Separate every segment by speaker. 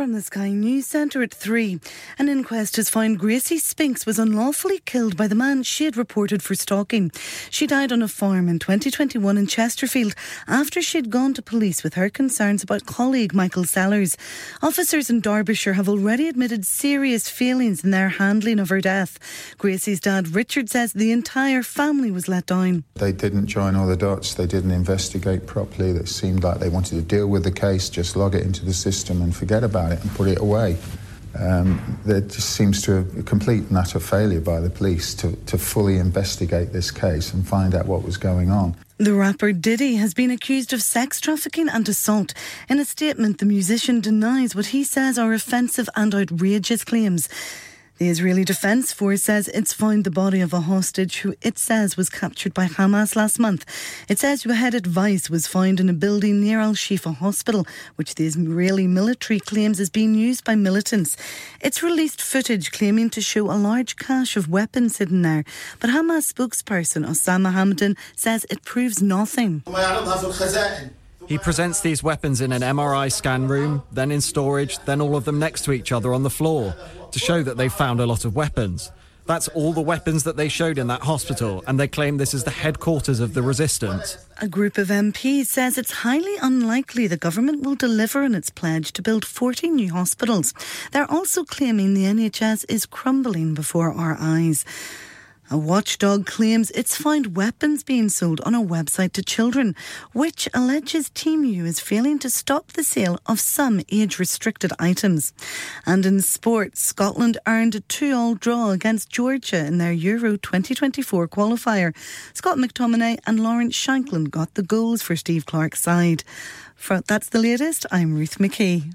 Speaker 1: From the Sky News Centre at 3, an inquest has found Gracie Spinks was unlawfully killed by the man she had reported for stalking. She died on a farm in 2021 in Chesterfield after she had gone to police with her concerns about colleague Michael Sellers. Officers in Derbyshire have already admitted serious failings in their handling of her death. Gracie's dad, Richard, says the entire family was let down.
Speaker 2: They didn't join all the dots, they didn't investigate properly. It seemed like they wanted to deal with the case, just log it into the system and forget about it and put it away. Um, there just seems to be a complete and utter failure by the police to, to fully investigate this case and find out what was going on.
Speaker 1: The rapper Diddy has been accused of sex trafficking and assault. In a statement, the musician denies what he says are offensive and outrageous claims. The Israeli Defense Force says it's found the body of a hostage who it says was captured by Hamas last month. It says Wahed Weiss was found in a building near Al Shifa Hospital, which the Israeli military claims is being used by militants. It's released footage claiming to show a large cache of weapons hidden there, but Hamas spokesperson Osama Hamdan says it proves nothing.
Speaker 3: He presents these weapons in an MRI scan room, then in storage, then all of them next to each other on the floor to show that they found a lot of weapons. That's all the weapons that they showed in that hospital, and they claim this is the headquarters of the resistance.
Speaker 1: A group of MPs says it's highly unlikely the government will deliver on its pledge to build 40 new hospitals. They're also claiming the NHS is crumbling before our eyes. A watchdog claims it's found weapons being sold on a website to children, which alleges Temu is failing to stop the sale of some age restricted items. And in sport, Scotland earned a 2 all draw against Georgia in their Euro 2024 qualifier. Scott McTominay and Lawrence Shankland got the goals for Steve Clark's side. For, that's the latest. I'm Ruth McKee.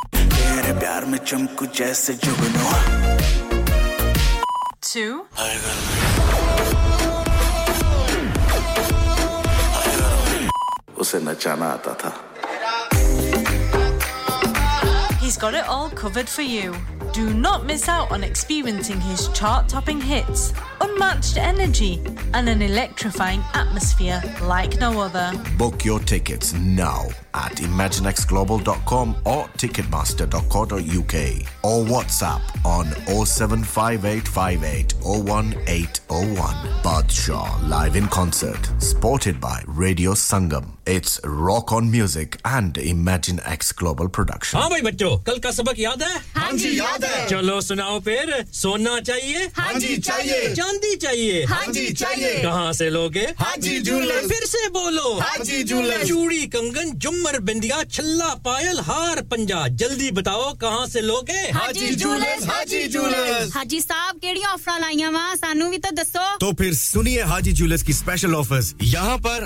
Speaker 4: تیرے
Speaker 5: پیار میں چمکو جیسے جگنو۔ Two. اسے نچانا آتا تھا۔
Speaker 4: He's got it all covered for you. Do not miss out on experiencing his chart topping hits, unmatched energy, and an electrifying atmosphere like no other.
Speaker 6: Book your tickets now at imaginexglobal.com or ticketmaster.co.uk or WhatsApp on 07585801801. Badshah live in concert, supported by Radio Sangam. It's rock on music and imagine X global production
Speaker 7: ہاں بھائی بچوں کل کا سبق یاد ہے
Speaker 8: ہاں جی یاد ہے
Speaker 7: چلو سناؤ پھر سونا چاہیے
Speaker 8: ہاں جی چاہیے
Speaker 7: چاندی چاہیے
Speaker 8: ہاں جی چاہیے
Speaker 7: کہاں سے لوگے
Speaker 8: ہاں جی جولر
Speaker 7: پھر سے بولو
Speaker 8: ہاں جی جولر
Speaker 7: چوڑی کنگن جمر بندیا چھلا پائل ہار پنجا جلدی بتاؤ کہاں سے لوگے
Speaker 8: ہاں جی جولر ہاں
Speaker 9: جی جولر ہاں جی صاحب کیڑی آفر لائیاں وا سانو
Speaker 10: بھی تو دسو تو پھر سنیے حاجی جولس کی اسپیشل آفرز یہاں پر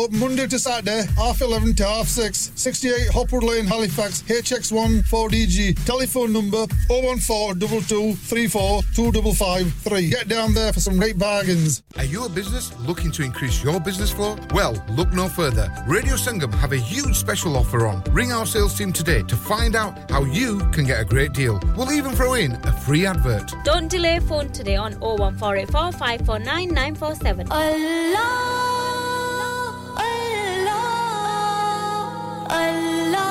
Speaker 11: open Monday to Saturday half 11 to half 6 68 Lane Halifax HX1 4DG telephone number 01422342553 get down there for some great bargains.
Speaker 12: Are you a business looking to increase your business flow? Well look no further. Radio Sangam have a huge special offer on. Ring our sales team today to find out how you can get a great deal. We'll even throw in a free advert.
Speaker 13: Don't delay phone today on 01484 549 947.
Speaker 14: Allah, Allah, Allah,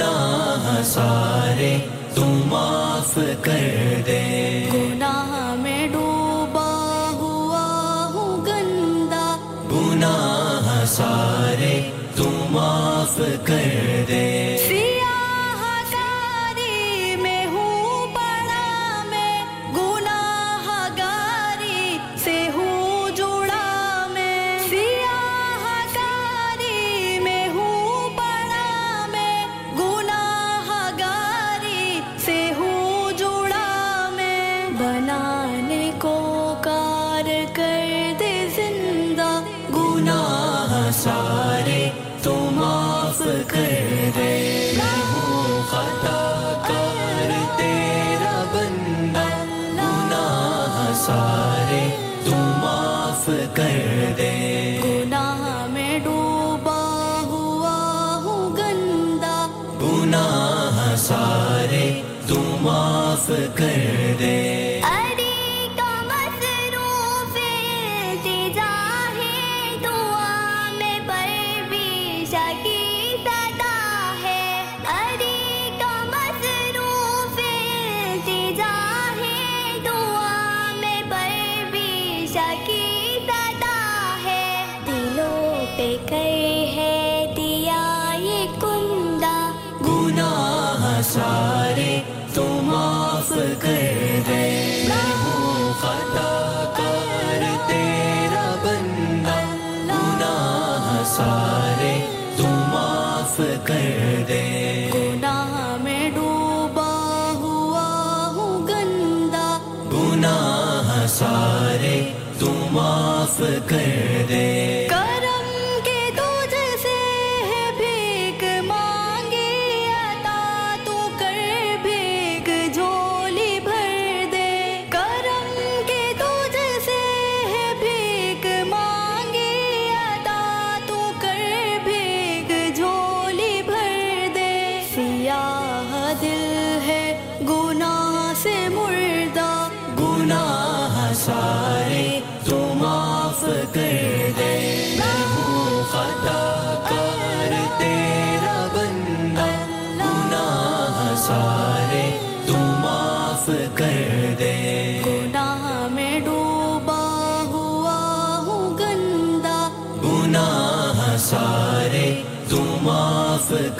Speaker 15: گناہ سارے تو معاف کر دے۔ گناہ میں ڈوبا ہوا ہوں گندا۔ گناہ سارے تو معاف کر دے۔ معاف کر declare.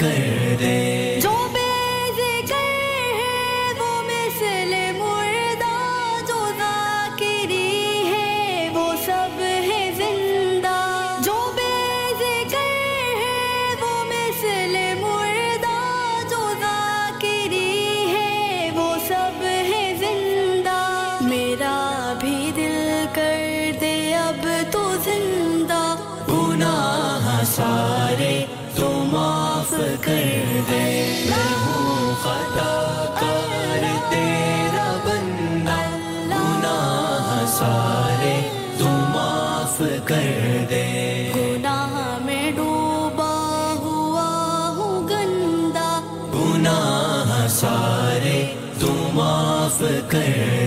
Speaker 15: good day. clear.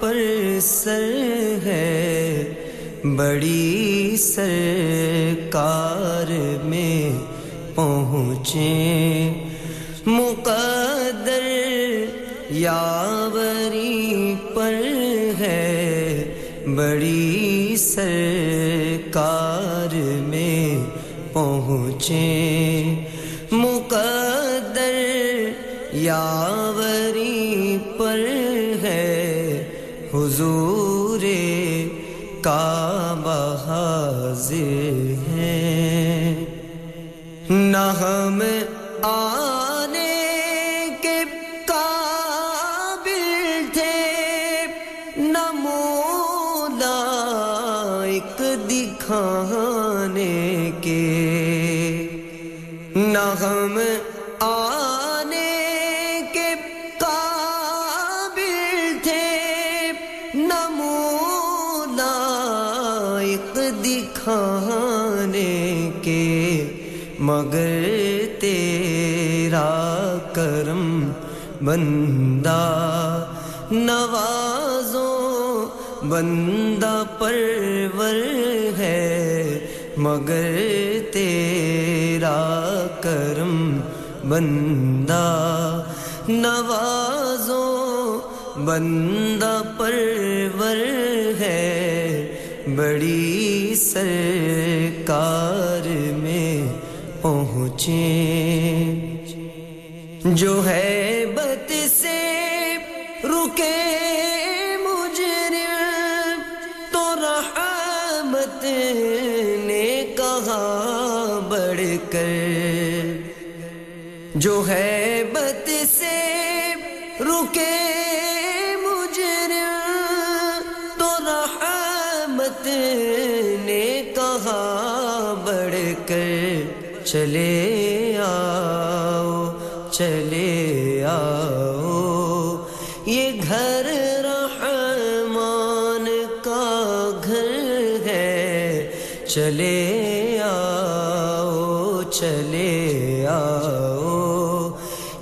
Speaker 15: پر سر ہے بڑی سرکار میں پہنچے۔ مقدر یاوری پر ہے بڑی سرکار میں پہنچے۔ مقدر یا حضور کا بحاظ ہیں۔ نہ ہم آ بندہ، نوازوں بندہ پرور ہے، مگر تیرا کرم بندہ نوازو بندہ پرور ہے۔ بڑی سرکار میں پہنچیں جو ہے بت سے رکے مجرم، تو رحمت نے کہا بڑھ کر۔ جو ہے بت سے رکے مجر تو رحمت نے کہا بڑھ کر۔ چلے آؤ۔ چلے آؤ۔ یہ گھر رحمان کا گھر ہے۔ چلے آؤ چلے آؤ۔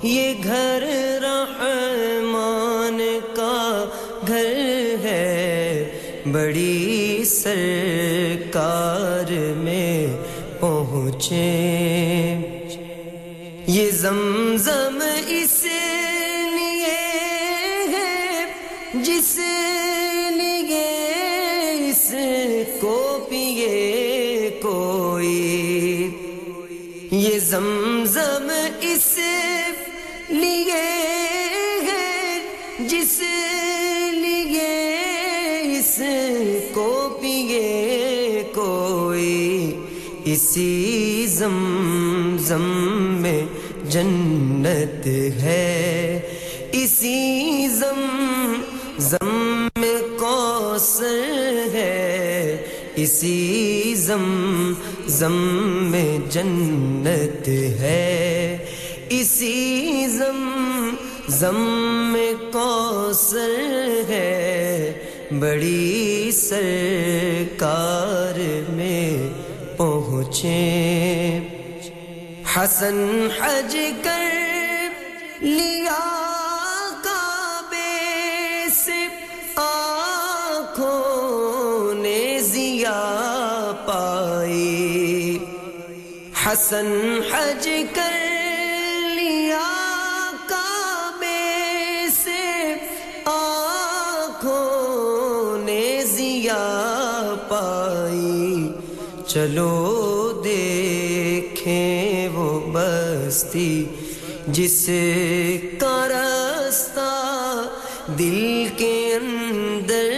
Speaker 15: یہ گھر رحمان کا گھر ہے۔ بڑی سرکار میں پہنچے یہ زمزم اس لیے ہے، جس لیے اس کو پیے کوئی۔ یہ زمزم اس لیے ہے، جس لیے اس کو پیے کوئی۔ اسی زمزم جنت ہے۔ اسی زم زم میں کوثر ہے۔ اسی زم زم میں جنت ہے۔ اسی زم زم میں کوثر ہے۔ بڑی سرکار میں پہنچے۔ حسن حج کر لیا کعبے سے آنکھوں نے ضیا پائی حسن حج کر لیا کعبے سے آنکھوں نے زیا پائی چلو پرستی جس کا راستہ دل کے اندر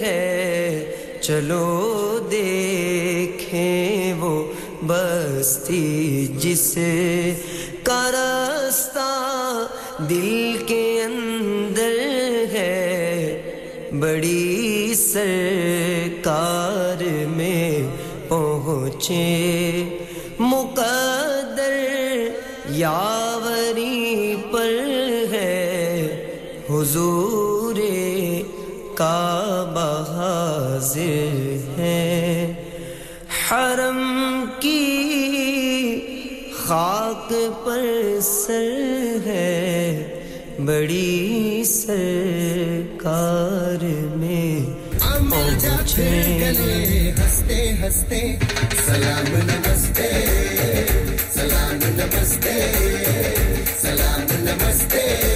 Speaker 15: ہے۔ چلو دیکھیں وہ بستی، جس کا راستہ دل کے اندر ہے۔ بڑی سرکار میں پہنچے حضور کا بحاضر ہے۔ حرم کی خاک پر سر ہے بڑی
Speaker 16: سرکار میں گلے ہنستے ہنستے سلام نمستے سلام نمستے سلام
Speaker 6: نمستے۔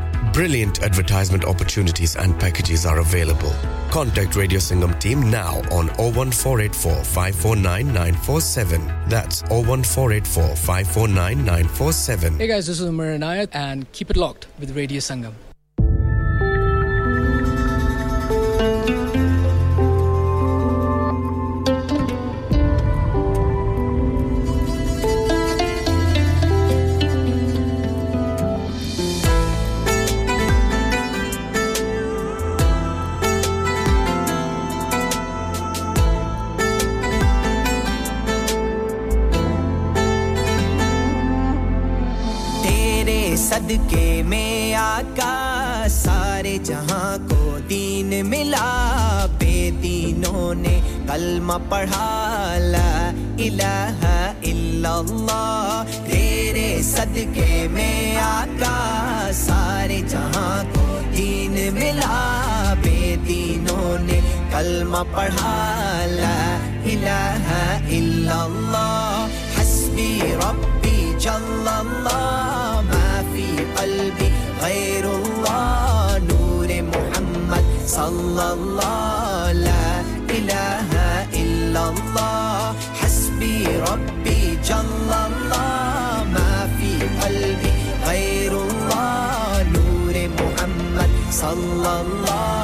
Speaker 6: Brilliant advertisement opportunities and packages are available. Contact Radio Sangam team now on 01484 549 947. That's 01484 549 947.
Speaker 17: Hey guys, this is Umar Anayat and keep it locked with Radio Sangam.
Speaker 18: کلمہ پڑھا لا الہ الا اللہ، تیرے صدقے میں آقا، سارے جہاں کو دین ملا، بے دینوں نے کلمہ پڑھا لا الہ الا اللہ، حسبی ربی جل اللہ، ما فی قلبی غیر اللہ، نور محمد صلی اللہ إلا الله. حسبي ربي جل الله. ما في قلبي غير الله. نور محمد صلى الله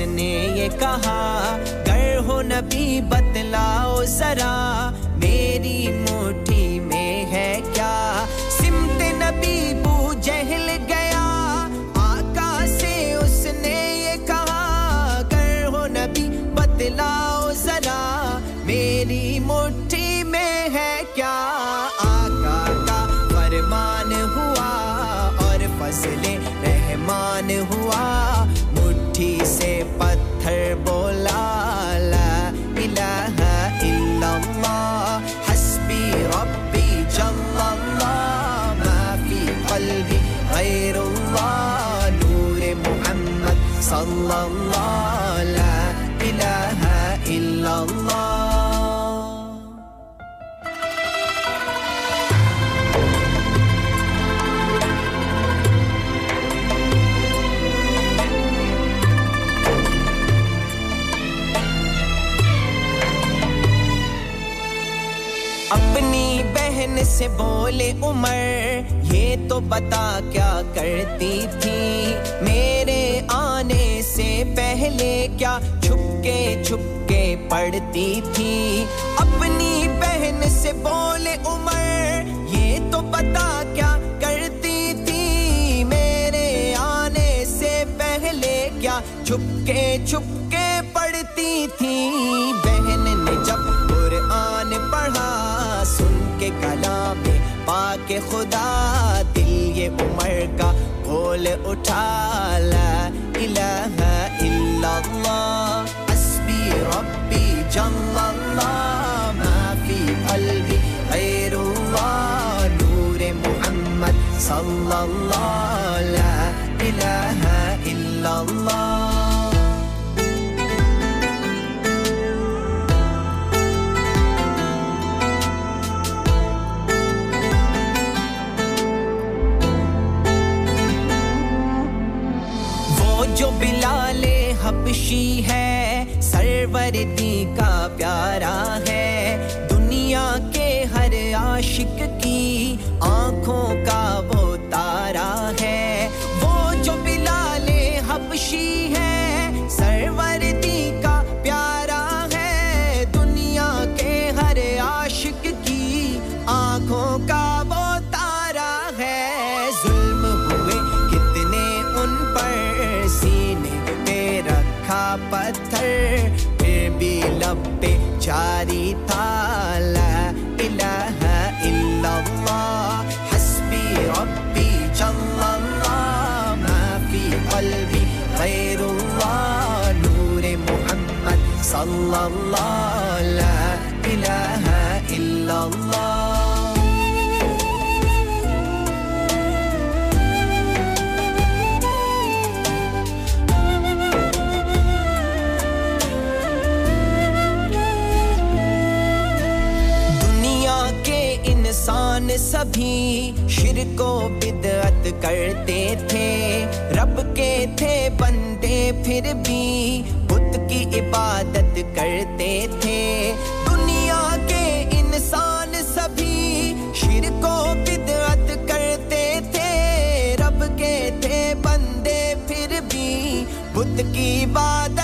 Speaker 18: نے یہ کہا گر ہو نبی بتلاؤ ذرا۔ سے بولے عمر، یہ تو بتا کیا کرتی تھی۔ میرے آنے سے پہلے کیا چھپ کے چھپ کے پڑھتی تھی۔ اپنی بہن سے بولے عمر، یہ تو بتا کیا کرتی تھی۔ میرے آنے سے پہلے کیا چھپ کے چھپ کے پڑھتی تھی۔ بہن کے کلام پاک خدا دل یہ عمر کا کھول اٹھا لا الہ الا اللہ حسبی ربی جل اللہ ما فی قلبی غیر اللہ نور محمد صلی اللہ لا الہ الا اللہ وردی کا پیارا ہے۔ دنیا کے ہر عاشق کے عبادت کرتے تھے رب کے تھے بندے پھر بھی بت کی عبادت کرتے تھے دنیا کے انسان سبھی شرک و بدعت کرتے تھے رب کے تھے بندے پھر بھی بت کی عبادت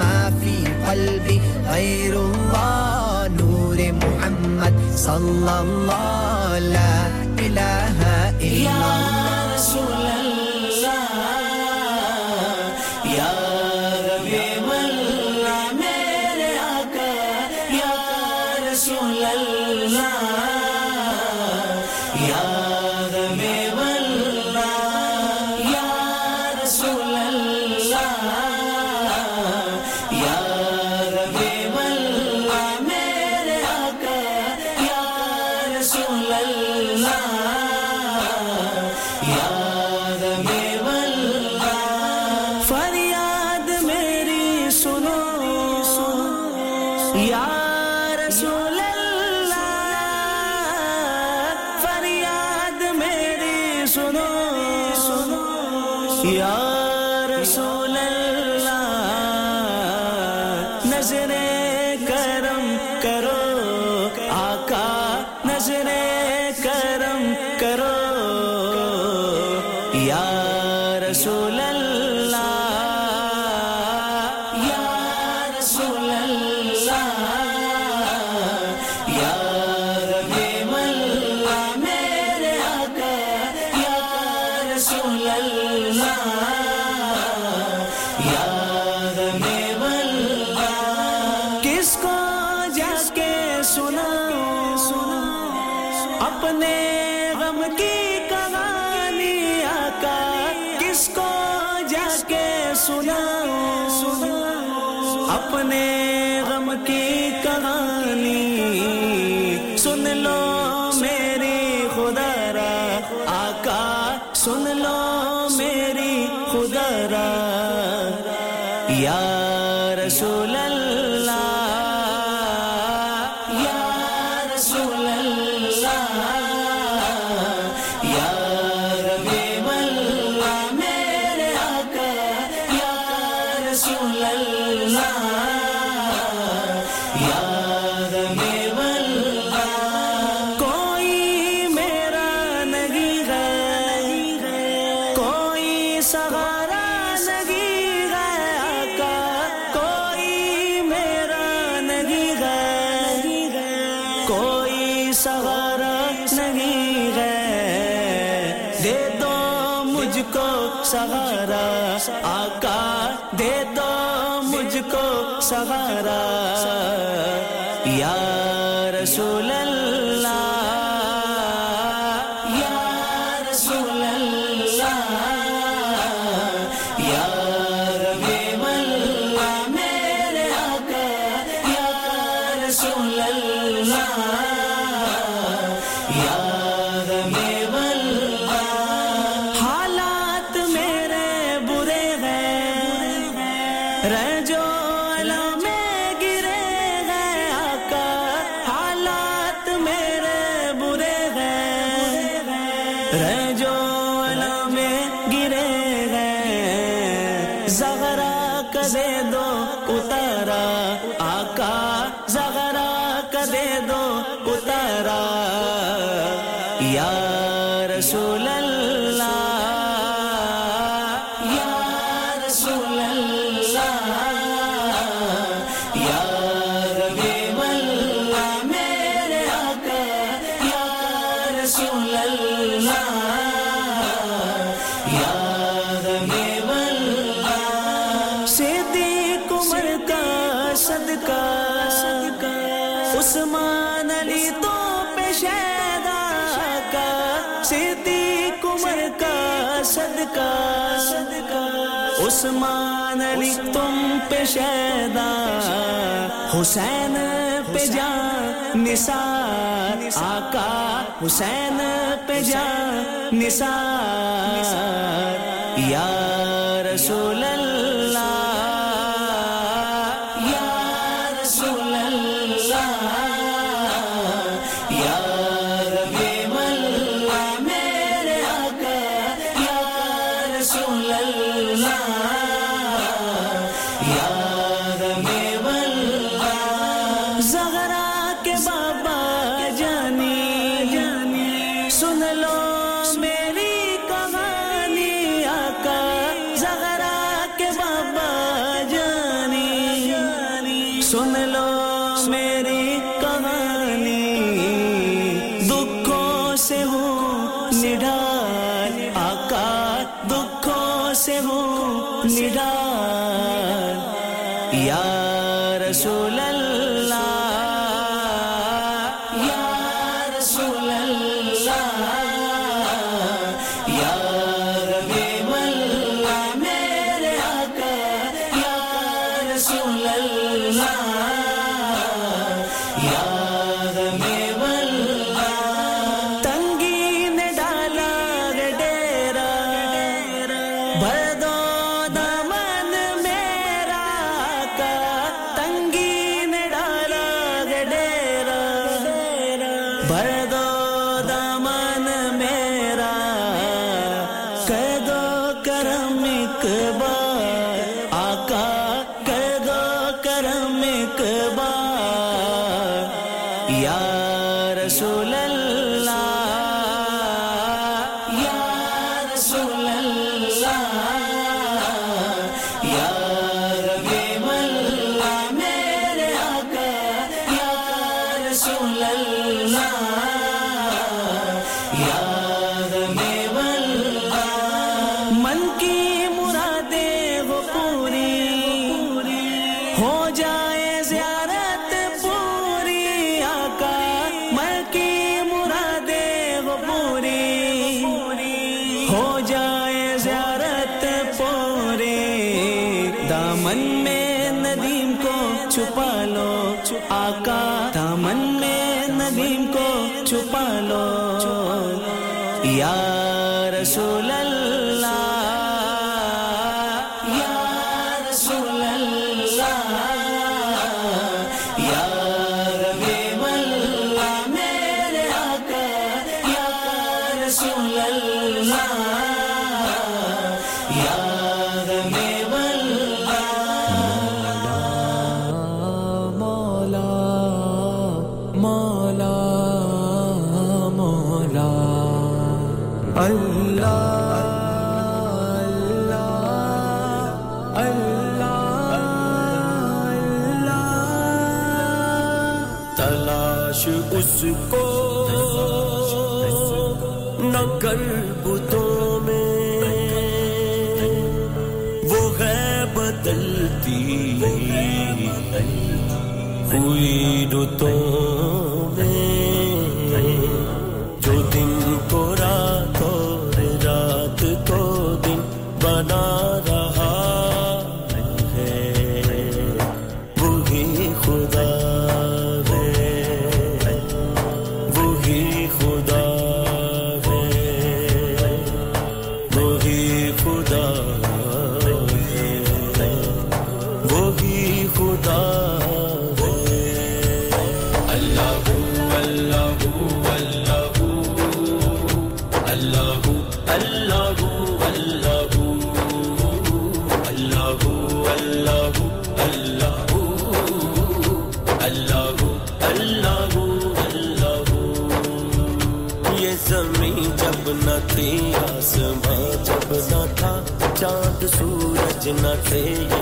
Speaker 19: ما في قلبي غير الله sallallahu la ilahe illallah. اپنے غم کی کہانی حسین پہ جا نثار آقا حسین پہ جا نثار۔ یا رسول اللہ رسول الله in a tree.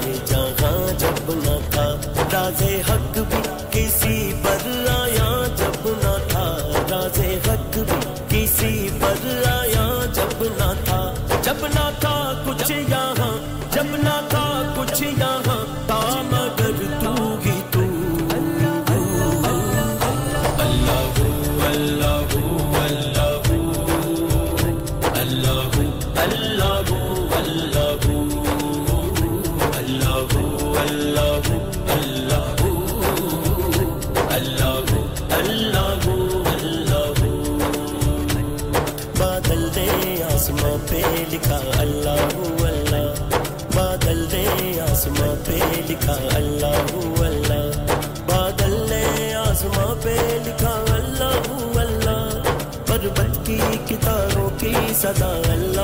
Speaker 19: لکھا اللہ اللہ بادل نے آسماں پہ لکھا اللہ اللہ پربت کی کتاروں کی صدا اللہ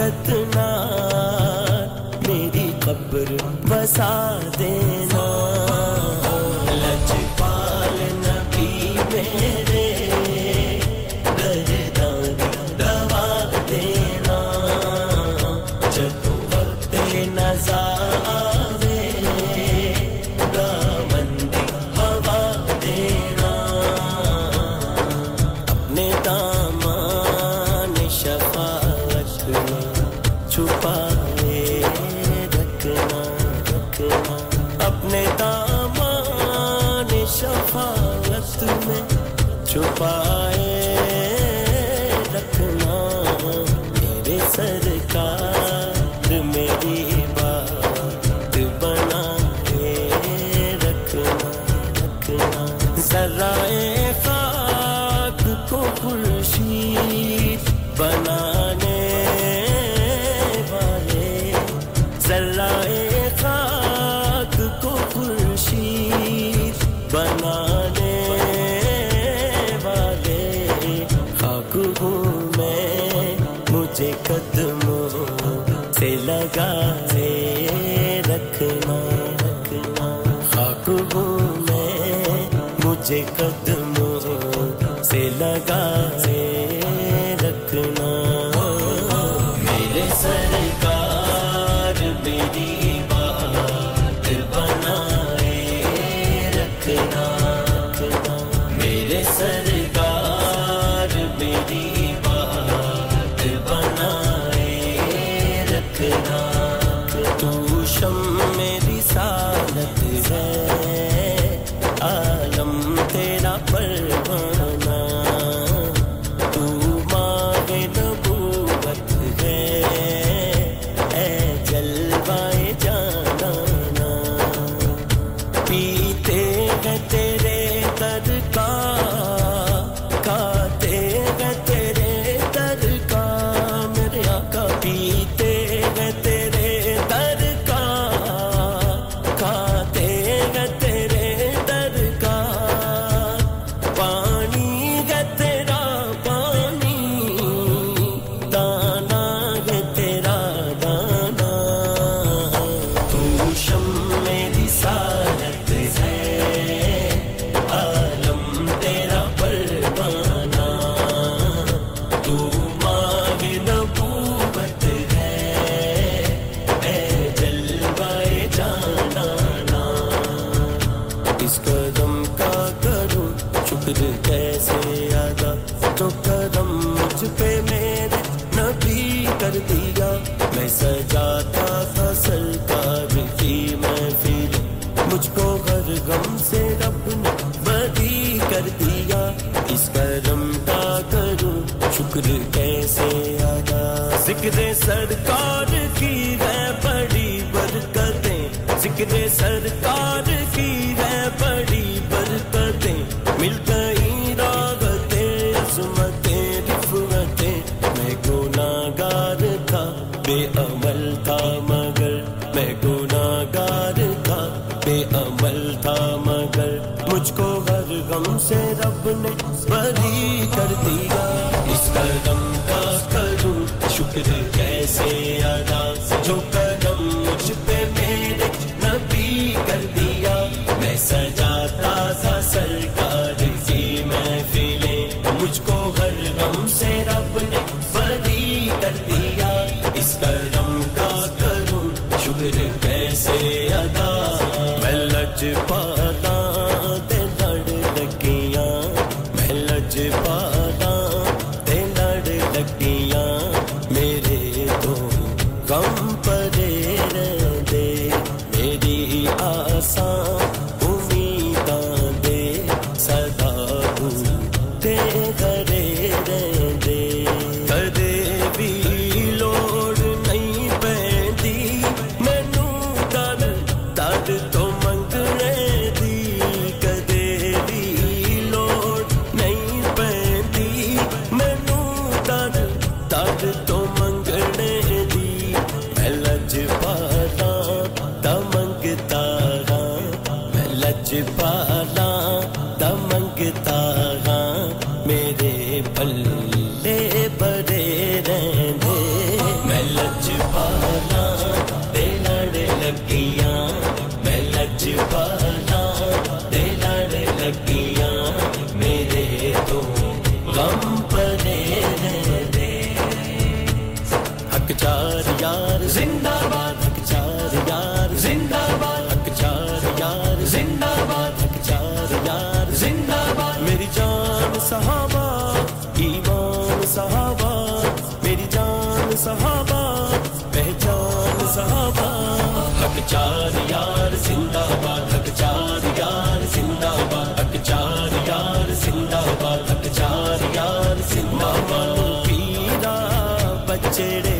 Speaker 19: شوکت نار میری قبر بسا سرکار کی ہے بڑی برکتیں، مل گئی راوتیں، عظمتیں رفوتیں میں گناہ گار تھا، بے عمل تھا مگر میں گناہ چار یار زندہ باد ہک چار یار زندہ باد ہک چار یار زندہ باد ہک چار یار زندہ باد بچڑے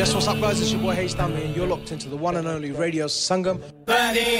Speaker 20: Yes, what's up guys? It's your boy H Down and you're locked into the one and only Radio Sangam.
Speaker 21: Buddy.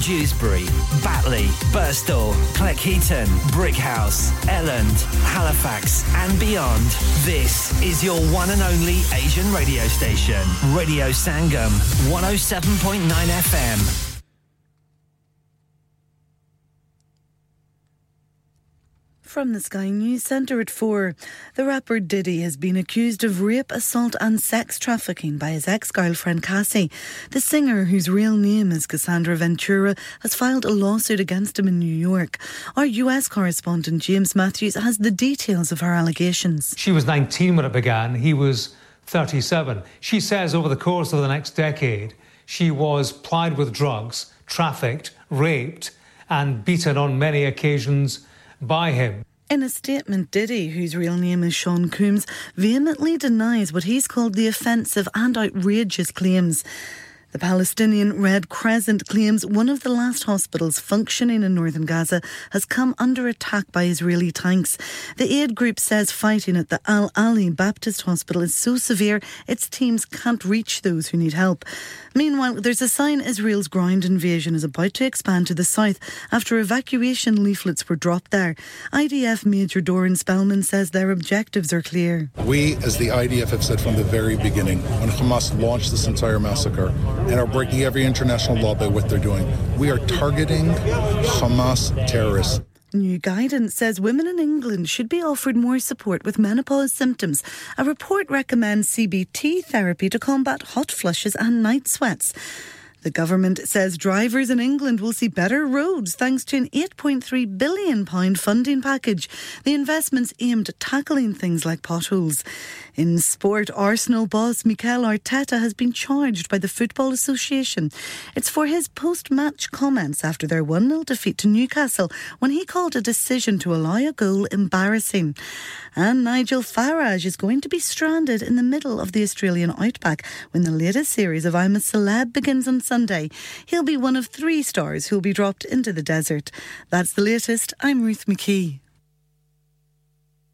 Speaker 22: Dewsbury Batley Burstall Cleckheaton Brickhouse Elland Halifax and beyond. This is your one and only Asian radio station Radio Sangam 107.9 FM
Speaker 1: From the Sky News Centre at 4, the rapper Diddy has been accused of rape, assault, and sex trafficking by his ex girlfriend Cassie. The singer, whose real name is Cassandra Ventura, has filed a lawsuit against him in New York. Our US correspondent James Matthews has the details of her allegations.
Speaker 23: She was 19 when it began, he was 37. She says over the course of the next decade, she was plied with drugs, trafficked, raped, and beaten on many occasions by him.
Speaker 1: In a statement, Diddy, whose real name is Sean Coombs, vehemently denies what he's called the offensive and outrageous claims. The Palestinian Red Crescent claims one of the last hospitals functioning in northern Gaza has come under attack by Israeli tanks. The aid group says fighting at the Al Ali Baptist Hospital is so severe its teams can't reach those who need help. Meanwhile, there's a sign Israel's ground invasion is about to expand to the south after evacuation leaflets were dropped there. IDF Major Doran Spellman says their objectives are clear.
Speaker 11: We, as the IDF, have said from the very beginning, when Hamas launched this entire massacre and are breaking every international law by what they're doing, we are targeting Hamas terrorists.
Speaker 1: New guidance says women in England should be offered more support with menopause symptoms. A report recommends CBT therapy to combat hot flushes and night sweats. The government says drivers in England will see better roads thanks to an £8.3 billion funding package. The investment's aimed at tackling things like potholes. In sport, Arsenal boss Mikel Arteta has been charged by the Football Association. It's for his post match comments after their 1 0 defeat to Newcastle when he called a decision to allow a goal embarrassing. And Nigel Farage is going to be stranded in the middle of the Australian outback when the latest series of I'm a Celeb begins on Sunday. He'll be one of three stars who'll be dropped into the desert. That's the latest. I'm Ruth McKee.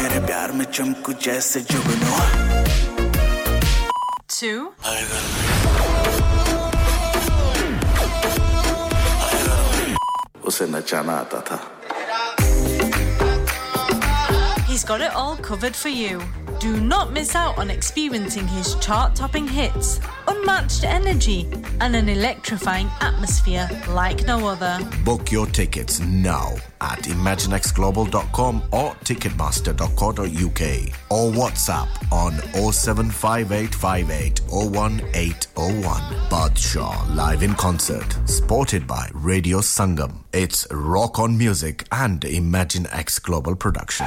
Speaker 24: تیرے پیار میں چمکو
Speaker 4: جیسے جگنو۔ Two. اسے نچانا آتا تھا۔ Do not miss out on experiencing his chart topping hits, unmatched energy, and an electrifying atmosphere like no other.
Speaker 5: Book your tickets now at imaginexglobal.com or ticketmaster.co.uk or WhatsApp on 07585801801. Badshaw live in concert, supported by Radio Sangam. It's Rock on Music and Imagine X Global production.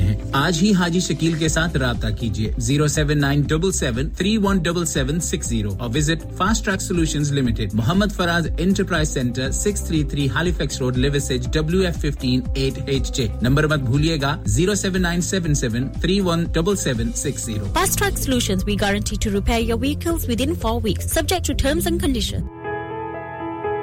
Speaker 25: ہیں۔ آج ہی حاجی شکیل کے ساتھ رابطہ کیجیے۔ Zero seven nine double seven three one double seven six zero اور visit Fast Track Solution Limited. Muhammad Faraz Enterprise Centre six three three Halifax Road W F fifteen eight H J number مت بھولیے گا۔ Zero seven nine seven seven three one double seven six zero.
Speaker 26: Fast Track Solution we guarantee to repair your vehicles within four weeks subject to terms and condition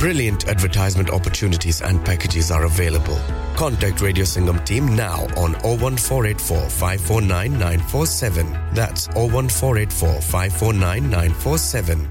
Speaker 6: Brilliant advertisement opportunities and packages are available. Contact Radio Singham team now on 01484 549 947. That's 01484 549 947.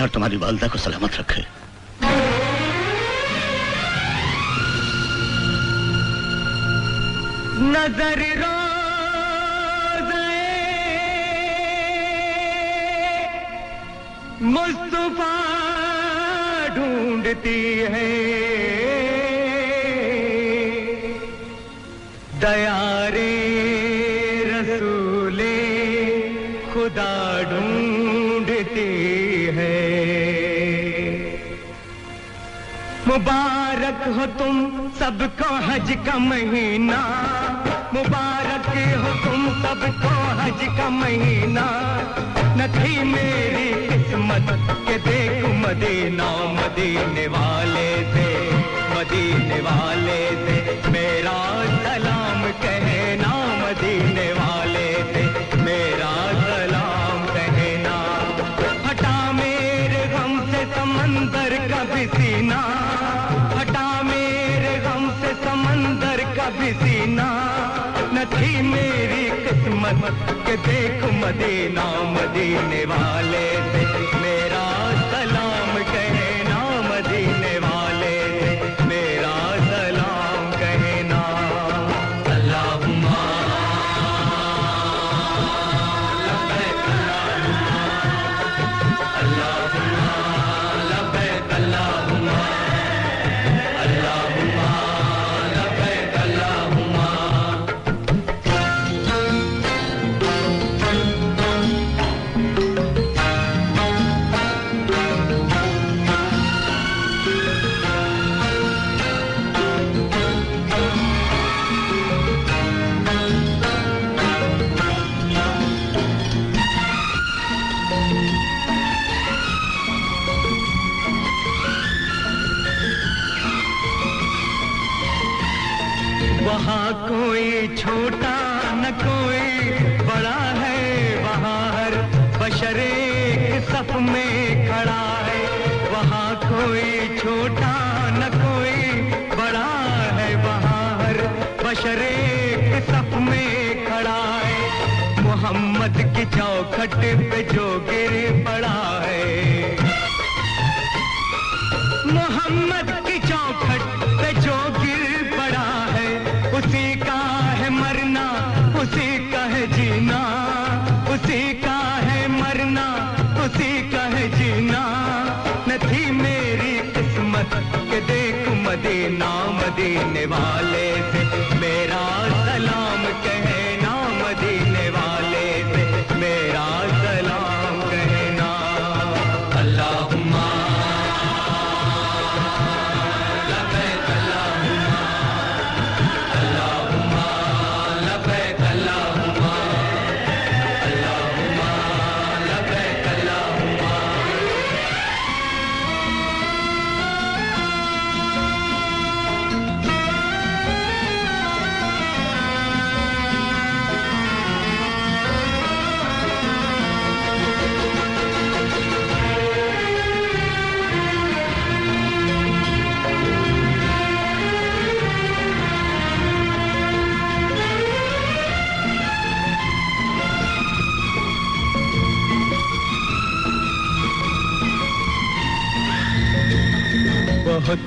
Speaker 27: تمہیں اور تمہاری والدہ کو سلامت رکھے۔ نظر روز مصطفیٰ ڈھونڈتی ہے۔ دیارے رسول خدا ڈھونڈتی ہے۔ مبارک ہو تم سب کو حج کا مہینہ۔ مبارک ہو تم سب کو حج کا مہینہ۔ نہ تھی میری قسمت کہ دیکھ مدینہ، مدینے والے سے مدینے والے سے میرا سلام کہنا مدینے والے سینا نہ میری قسمت کہ دیکھ مدینہ مدینے والے سے میرا کروٹ پہ جو گر پڑا ہے۔ محمد کی چوکھٹ پہ جو گر پڑا ہے، اسی کا ہے مرنا، اسی کا ہے جینا۔ اسی کا ہے مرنا، اسی کا ہے جینا۔ نہ تھی میری قسمت کہ دیکھ مدینہ، مدینے والے سے۔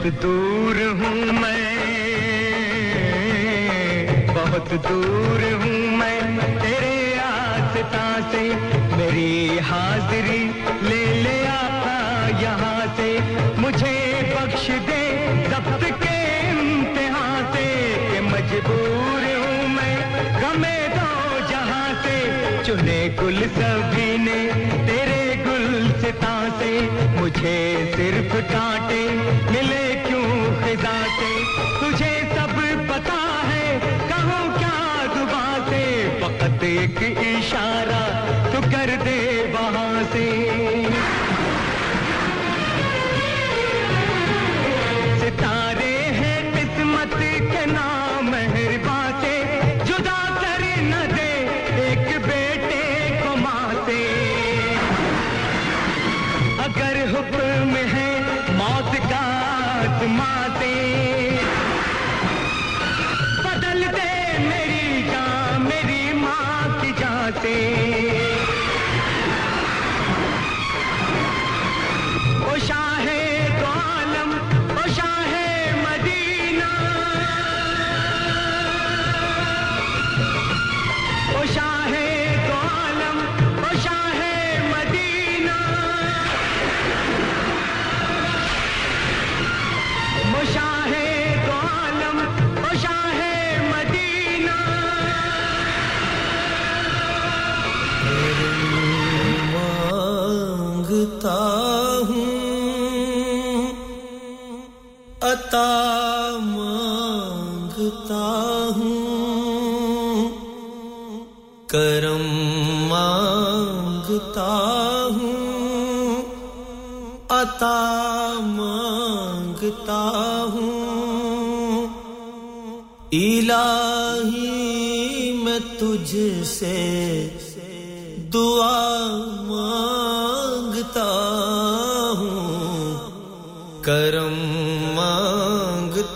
Speaker 27: بہت دور ہوں میں، بہت دور ہوں میں، تیرے آستا سے میری حاضری لے لے آتا یہاں سے، مجھے بخش دے ضبط کے امتحان سے کہ مجبور ہوں میں گمے دو جہاں سے، چنے گل سبھی نے تیرے گل ستا سے مجھے صرف کانٹے ملے دے اشارہ تو کر دے۔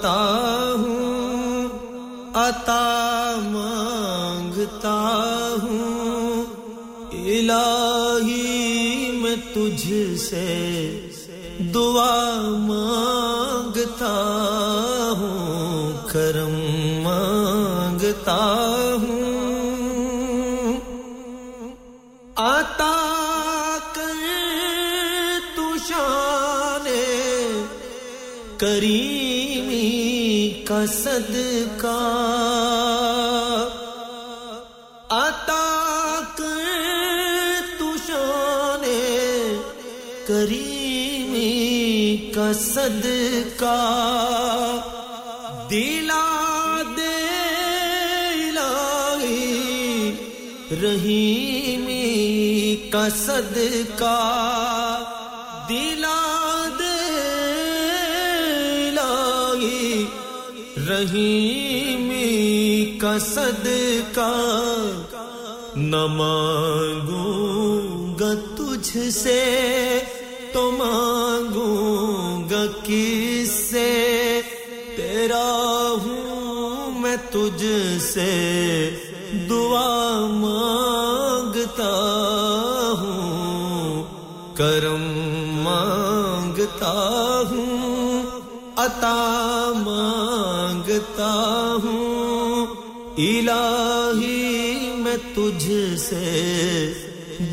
Speaker 15: مانگتا ہوں عطا مانگتا ہوں۔ الہی میں تجھ سے دعا مانگتا صدقہ۔ عطا کر تو شان کریمی کا صدقہ۔ رحیمی کا صدقہ نہ مانگوں گا تجھ سے، تو مانگوں گا کس سے؟ تیرا ہوں میں تجھ سے۔ میں تجھ سے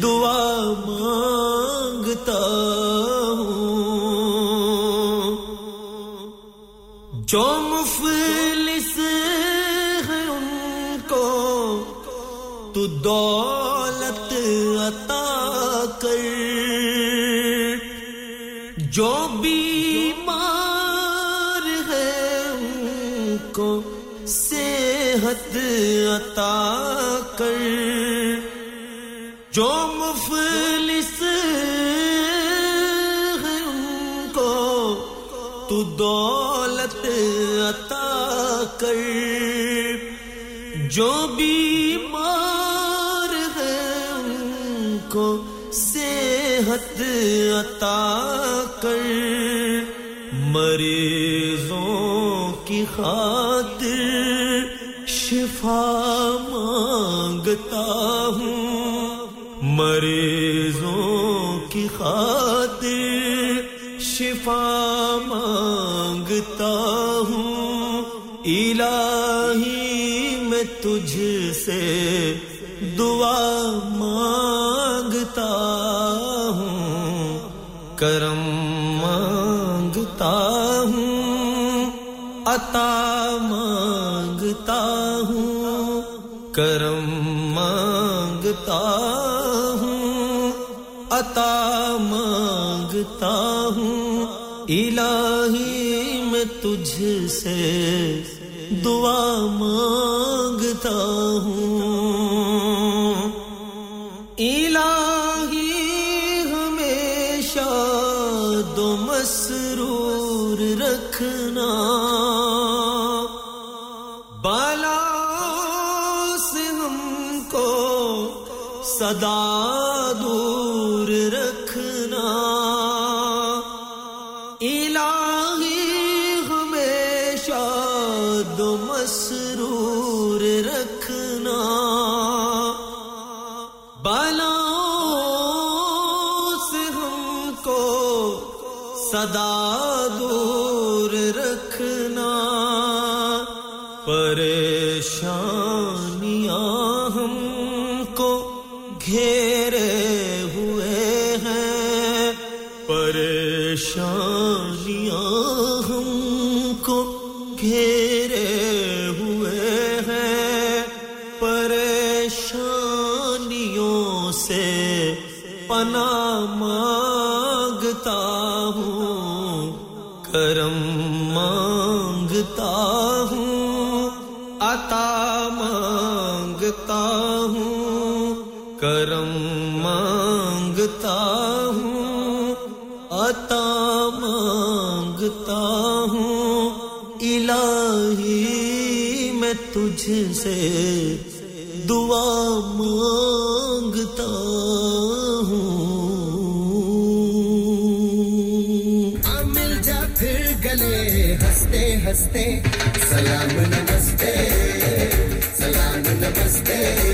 Speaker 15: دعا مانگتا ہوں۔ جو مفلس ہے ان کو تو دولت عطا کر۔ جو بیمار ہے ان کو صحت عطا کر۔ جو مفلس ہے ان کو تو دولت عطا کر۔ جو بیمار ہے ان کو صحت عطا کر۔ مریضوں کی خاطر شفا تجھ سے دعا مانگتا ہوں، کرم مانگتا ہوں، عطا مانگتا ہوں، کرم مانگتا ہوں، عطا مانگتا ہوں۔ الہی میں تجھ سے دعا مانگتا ہوں
Speaker 28: میں تجھ سے دعا مانگتا ہوں۔
Speaker 10: مل جا پھر گلے، ہنستے ہنستے، سلام نمستے سلام نمستے۔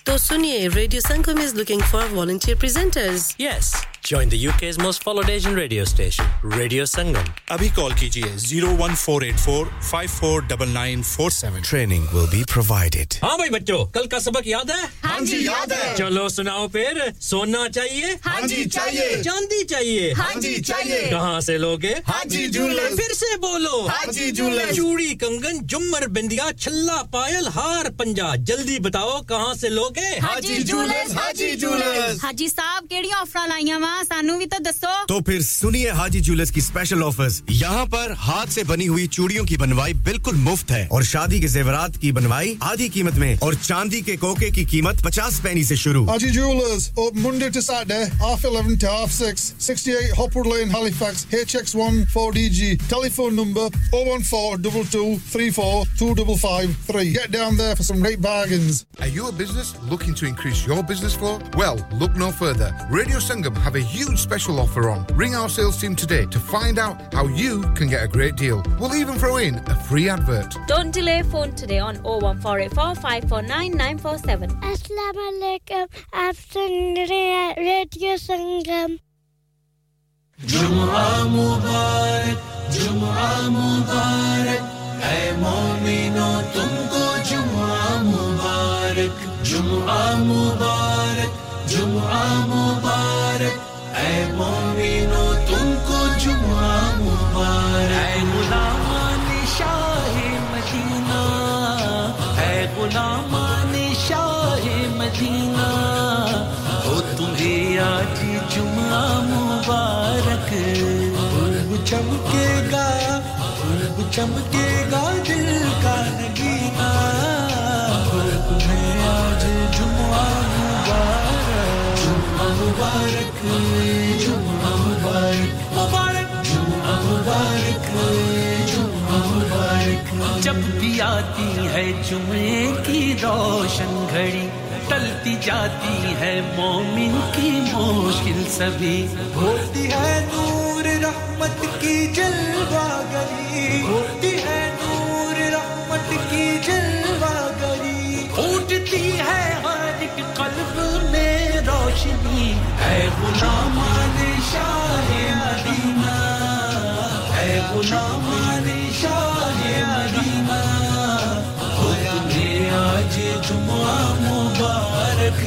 Speaker 29: تو سنیے Radio Sangam is looking for volunteer
Speaker 7: presenters yes join the UK's most followed Asian radio station Radio Sangam
Speaker 30: ابھی کال کیجیے zero one four eight four five four double nine four seven
Speaker 6: training will be provided
Speaker 7: ہاں بھائی بچوں کل کا سبق یاد ہے
Speaker 10: ہاں جی یاد ہے
Speaker 7: چلو سناؤ پھر سونا چاہیے
Speaker 10: ہاں جی چاہیے
Speaker 7: چاندی چاہیے
Speaker 10: ہاں جی چاہیے
Speaker 7: کہاں سے لوگے
Speaker 10: ہاں جی جولر
Speaker 7: پھر سے بولو
Speaker 10: ہاں جی جولر
Speaker 7: چوڑی کنگن جمر بندیا چھلا پائل ہار پنجا جلدی بتاؤ کہاں سے
Speaker 10: حاجی جولرز حاجی جولرز
Speaker 31: حاجی صاحب بھی تو
Speaker 6: ہاتھ سے بنی ہوئی چوڑیوں کی بنوائی بالکل مفت ہے اور شادی کے زیورات کی بنوائی آدھی قیمت میں اور چاندی کے کوکے کی قیمت پچاس پینی سے شروع.
Speaker 11: Haji Jewelers, open Monday to Saturday, half 11 to half 6, 68 Hopwood Lane, Halifax, HX1 4DG. Telephone number 014 Get down there for some great bargains.
Speaker 12: Are you a business looking to increase your business flow? Well, look no further. Radio Sangam have a huge special offer on. Ring our sales team today to find out how you can get a great deal. We'll even throw in a free advert.
Speaker 8: Don't delay phone today on 01484 549 947.
Speaker 32: Alaikum.
Speaker 28: I've eh, Radio Sangam. جمعہ mubarak, جمعہ مبارک اے مومنو tumko کو جمعہ جمعہ مبارک جمعہ مبارک، اے مومنو تم کو جمعہ مبارک۔ اے غلامان شاہ مدینہ، اے غلامان شاہ مدینہ، ہو تمہیں آج جمعہ مبارک۔ چمکے گا چمکے گا دل کا نگینا مبارک، جمعہ مبارک، جب بھی آتی ہے جمعے کی روشن گھڑی، ٹلتی جاتی ہے مومن کی مشکل سبھی۔ ہوتی ہے نور رحمت کی جلوہ گری ہوتی غلام شاہ مدینہ اے شاہ مدینہ تمہیں آج جمعہ مبارک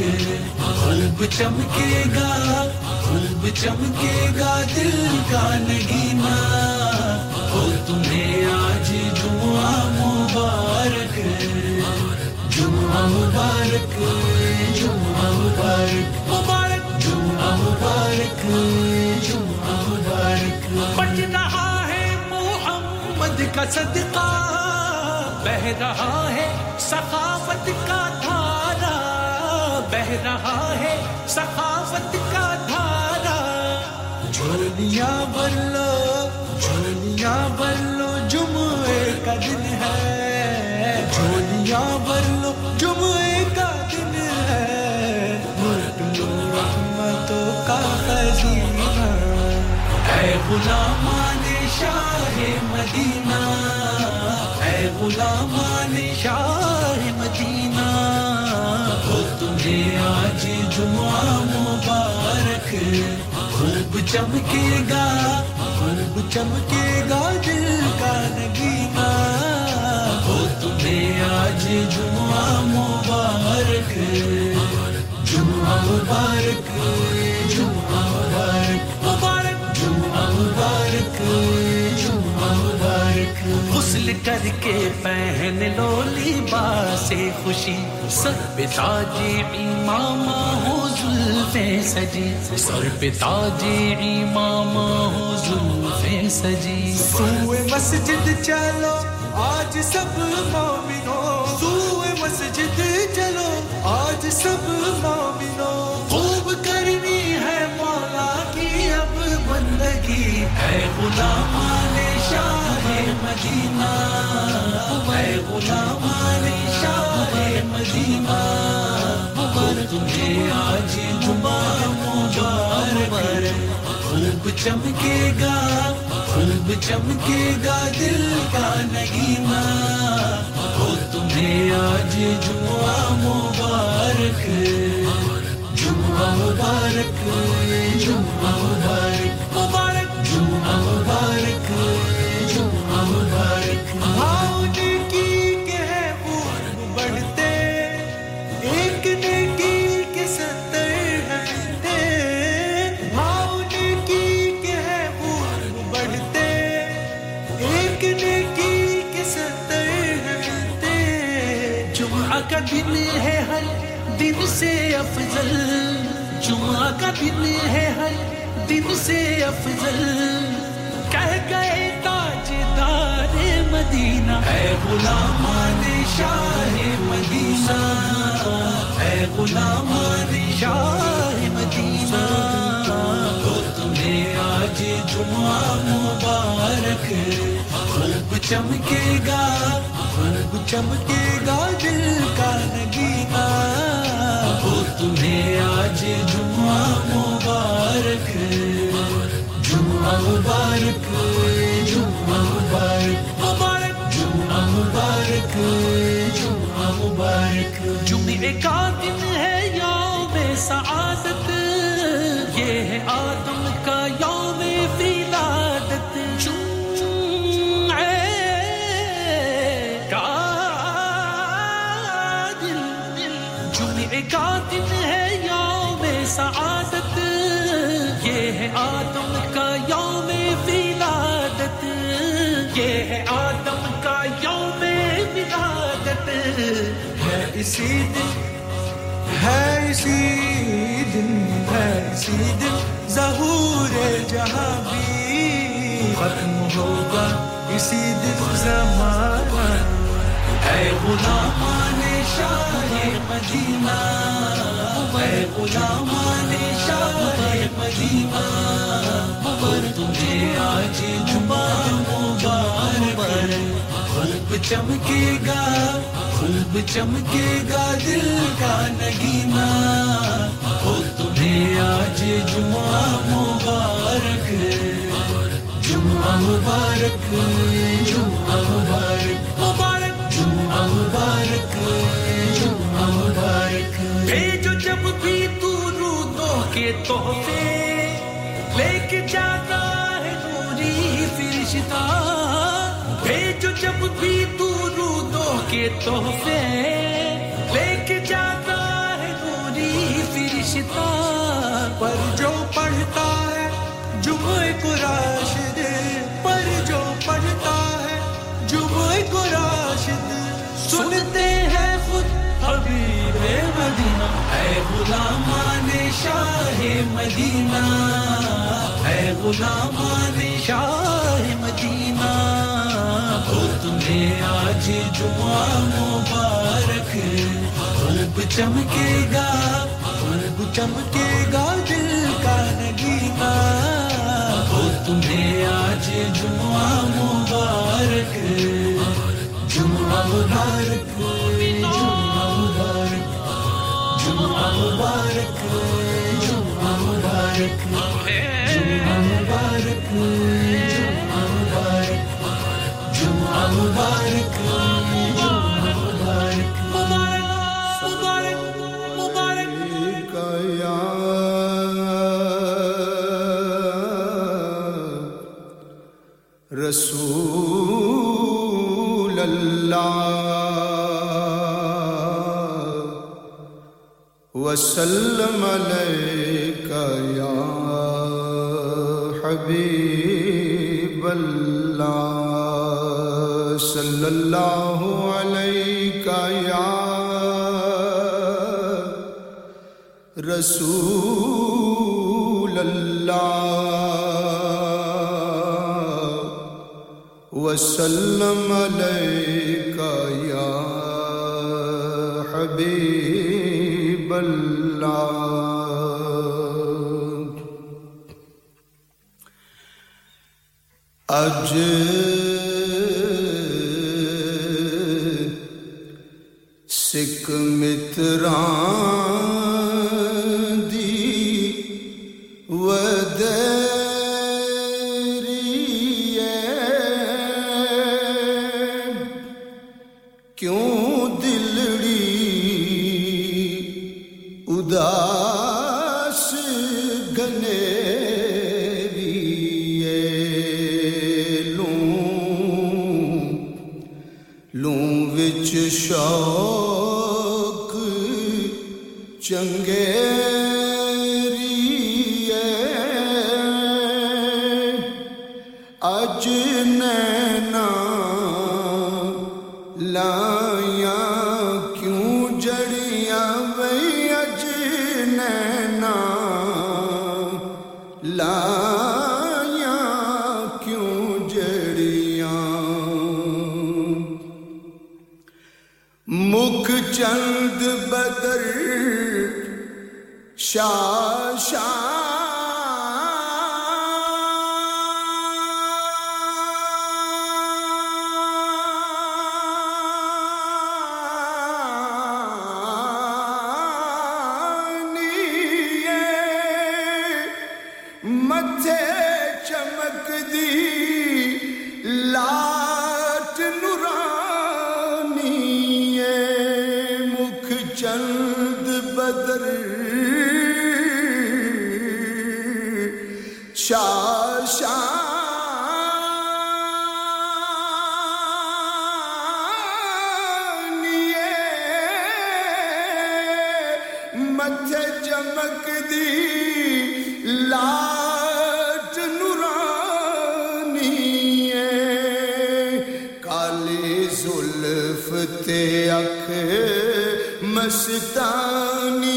Speaker 28: قلب چمکے گا قلب چمکے گا دل کا نگینا اور تمہیں آج جمعہ مبارک جمعہ مبارک جمعہ مبارک۔ مبارک بچ رہا ہے محمد کا صدقہ، بہ رہا ہے ثقافت کا دھارا بہ رہا ہے ثقافت کا دھارا جھولیا بلو جھولیا بلو جمعے کا دن ہے۔ غلامان شاہ مدینہ، اے غلامان شاہ مدینہ ہو تمہیں آج جمعہ مبارک، خوب چمکے گا خوب چمکے گا دل کا نگینا ہو تمہیں آج جمعہ مبارک جمعہ مبارک۔ غسل کر کے پہن لو لباس خوشی، سر پہ تاج امامہ ہو زلفیں سجی۔ سر پہ تاج امامہ ہو زلفیں سجی۔ سوئے مسجد چلو، آج سب مومنوں۔ سوئے مسجد چلو، آج سب مومنوں۔ خوب کرنی ہے مولا کی اب بندگی۔ ہے غلامان شاہ مدینہ ہے غلامان شاہ مدینہ اور تمہیں آج جمعہ مبارک خوب چمکے گا خوب چمکے گا دل کا نگینا ہو تمہیں آج جمعہ مبارک جمعہ مبارک جمعہ مبارک مبارک، جمعہ مبارک ہے ہر دن سے افضل۔ جمعہ کا دن ہے ہر دن سے افضل۔ کہہ گئے تاج دار مدینہ۔ ہے غلامان شاہ مدینہ۔ ہے غلامان شاہ مدینہ۔ تو تمہیں آج جمعہ مبارک۔ خوب چمکے گا۔ خوب چمکے گا دل کا نگینا ہو تمہیں آج جمعہ مبارک جمعہ مبارک جمعہ مبارک مبارک جمعہ مبارک جمعہ مبارک جمعے کا دن ہے یوم سعادت یہ ہے آدم کا یوم سعادت یہ ہے آدم کا یوم ولادت۔ یہ ہے آدم کا یوم ولادت۔ ہے اسی دن، ہے اسی دن، ہے اسی دن ظہور جہاں بھی ختم ہوگا۔ اسی دن زمانہ، ہے غلامان شاہ مدینہ ہے غلامان شاہ مدینہ اور تمہیں آج جمعہ مبارک خوب چمکے گا خوب چمکے گا دل کا نگینا ہو تمہیں آج جمعہ مبارک جمعہ مبارک جمعہ مبارک مبارک۔ جمعہ مبارک جمعہ مبارک بھیجو جب بھی تو رودوں کے تحفے۔ لے کے جاتا ہے نوری فرشتہ بھیجو جب بھی تو رودوں کے تحفے۔ غلامان شاہ مدینہ ہے غلامان شاہ مدینہ، ہو تمہیں آج جمعہ مبارک، خوب چمکے گا، خوب چمکے گا دل کا نگینا ہو تمہیں آج جمعہ مبارک جمعہ مبارک جمعہ مبارک۔ جمعہ مبارک جمعہ مبارک جمعہ
Speaker 33: رسول وسلم علیکہ یا حبیب اللہ صلی اللہ علیکہ یا رسول اللہ وسلم علیکہ یا حبیب اللہ اج سکھ متران متھے چمک دی لاٹ نورانی کالی زلف تے اکھ مستانی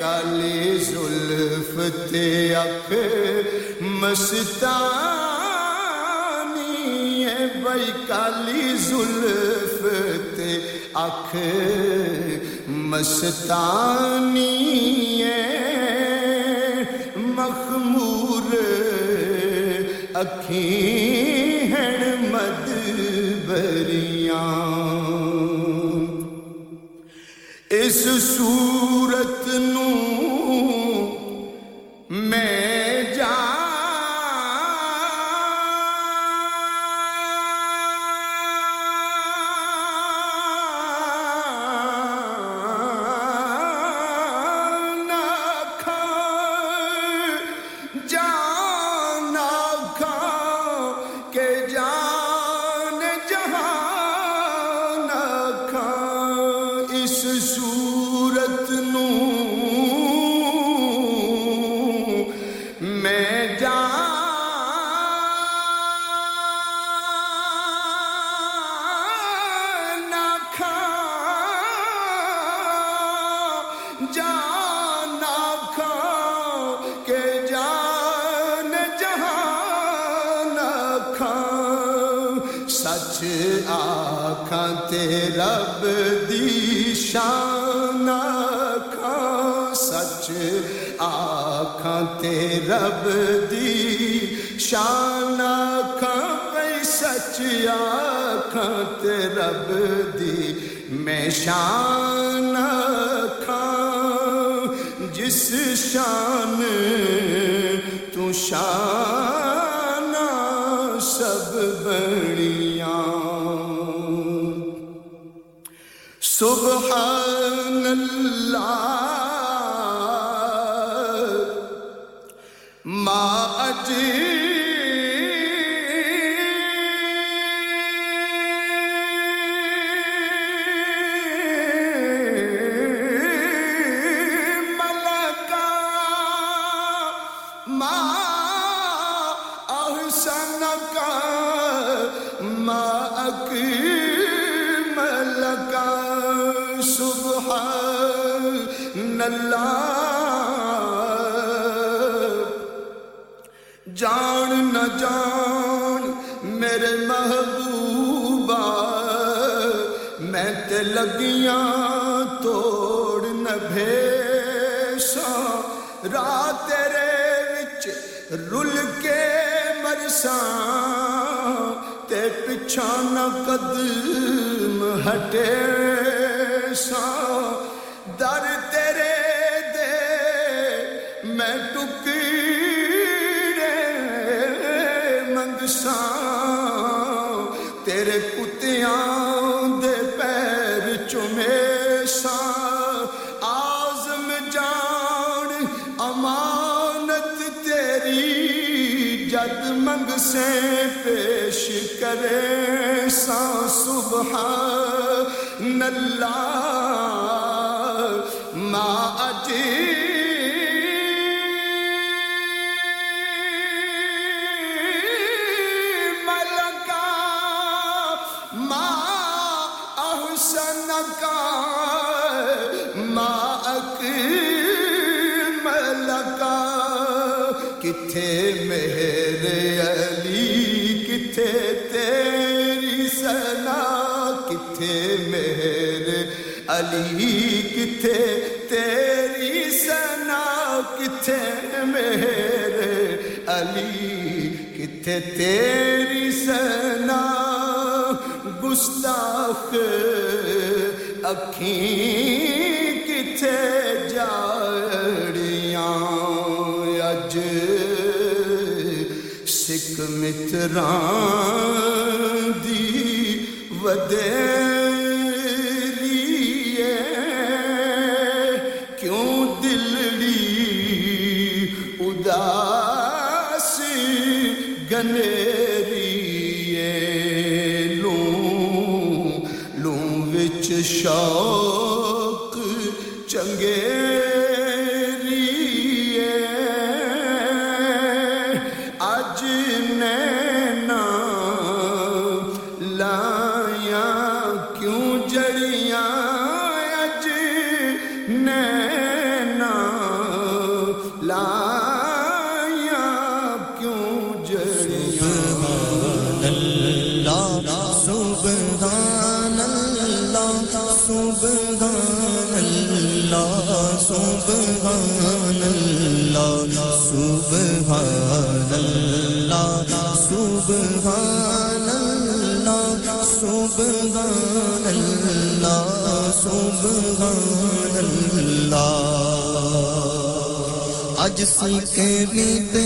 Speaker 33: کالی زلف تے اکھ مستانی بھائی کالی زلف تے اکھ۔ مستانی مخمور اکھیں ہیں مد بریاں۔ اس صورت میں ید منگ سے پیش کرے سا سبحان اللہ ما عجیب کتھے میں کتھے میرے۔ علی کتھے، تیری سنا کتھے میرے۔ علی کتھے، تیری سنا گستاخ اکھیں کتھے جاڑیاں۔ اج سکھ متران بدلی کیوں دلڑی اداس گنری لوں لوں وچ شو
Speaker 34: سبحان اللہ اج سیکھنے پہ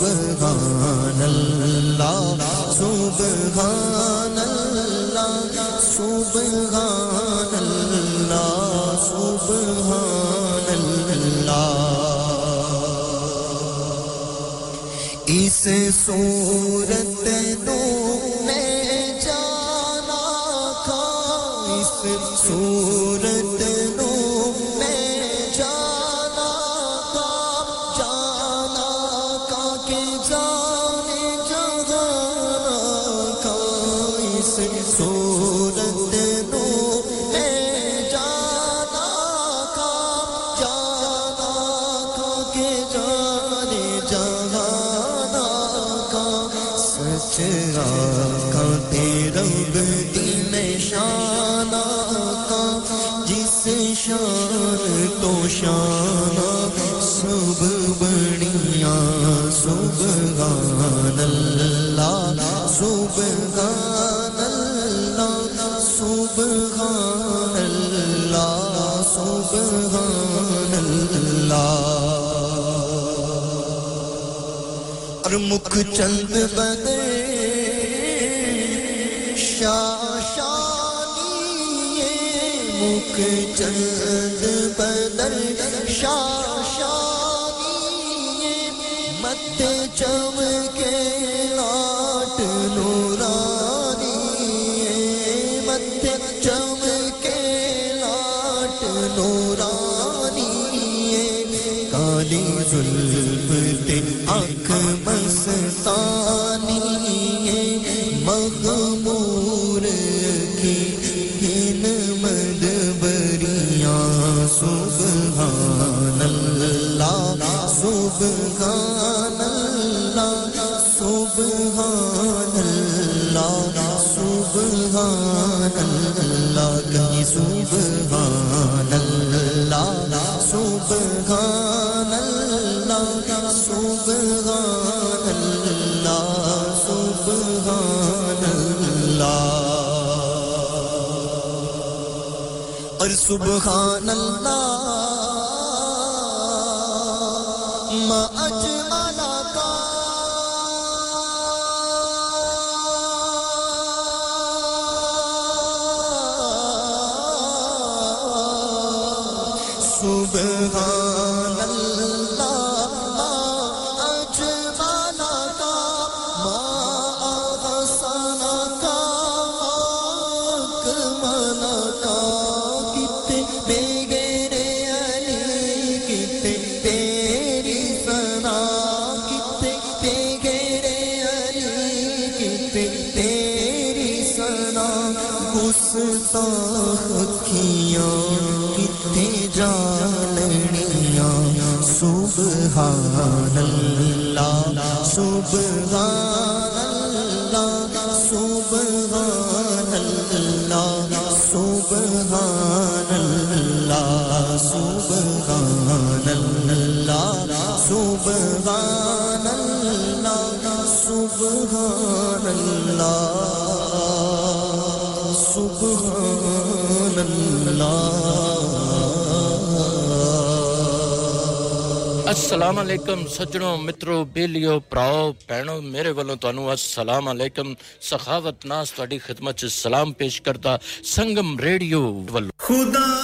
Speaker 34: سبحان اللہ سبحان اللہ سبحان اللہ سبحان اللہ۔ اس صورت مکھ چند بدے شاشانی مکھ چند بدر شاشانی مت چم کے لاٹ نورانی مت چم کے لاٹ نورانی کالی زلف سبحان اللہ سبحان اللہ سبحان اللہ، کہیں سبحان اللہ سبحان اللہ سبحان اللہ سبحان اللہ۔ اور سبحان اللہ سبحان اللہ سبحان اللہ سبحان اللہ سبحان اللہ سبحان اللہ سبحان اللہ سبحان اللہ
Speaker 35: السلام علیکم سجنوں
Speaker 16: مترو بیلیو پراؤ بھینوں میرے والوں تانوں السلام علیکم سخاوت ناس تہاڈی خدمت سلام پیش کرتا
Speaker 19: سنگم ریڈیو والوں خدا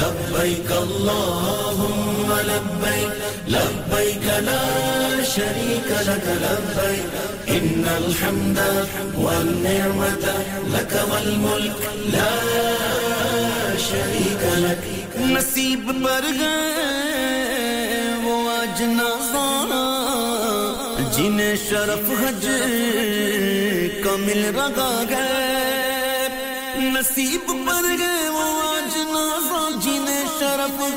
Speaker 16: لبيك اللهم لبيك لبيك لا شريك لك لبيك. إن الحمد والنعمة لك والملك لا شريك لك. نصیب پر گئے وہ آج شرف حج کا مل رگا گئے. نصیب پر گئے وہ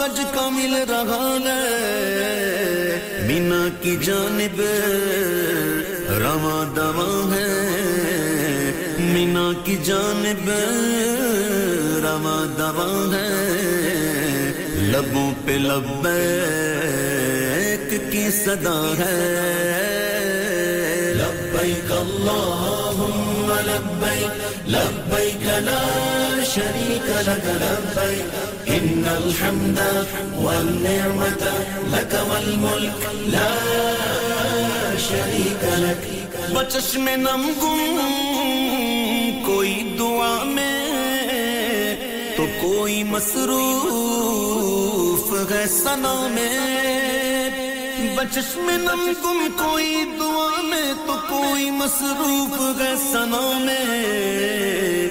Speaker 16: شرف حج کا مل رہا گئے مینا کی جانب رواں دواں ہے۔ مینا کی جانب رواں دواں ہے۔ لبوں پہ لبیک کی صدا ہے۔ لبیک اللہم لبیک لبیک لا شریک لک لبیک ان الحمد والنعمت لک والملک لا شریک لک بچش میں نم گم، کوئی دعا میں تو کوئی مصروف ہے سنا میں. بچش میں نم گم، کوئی دعا میں تو کوئی مصروف ہے سنا میں.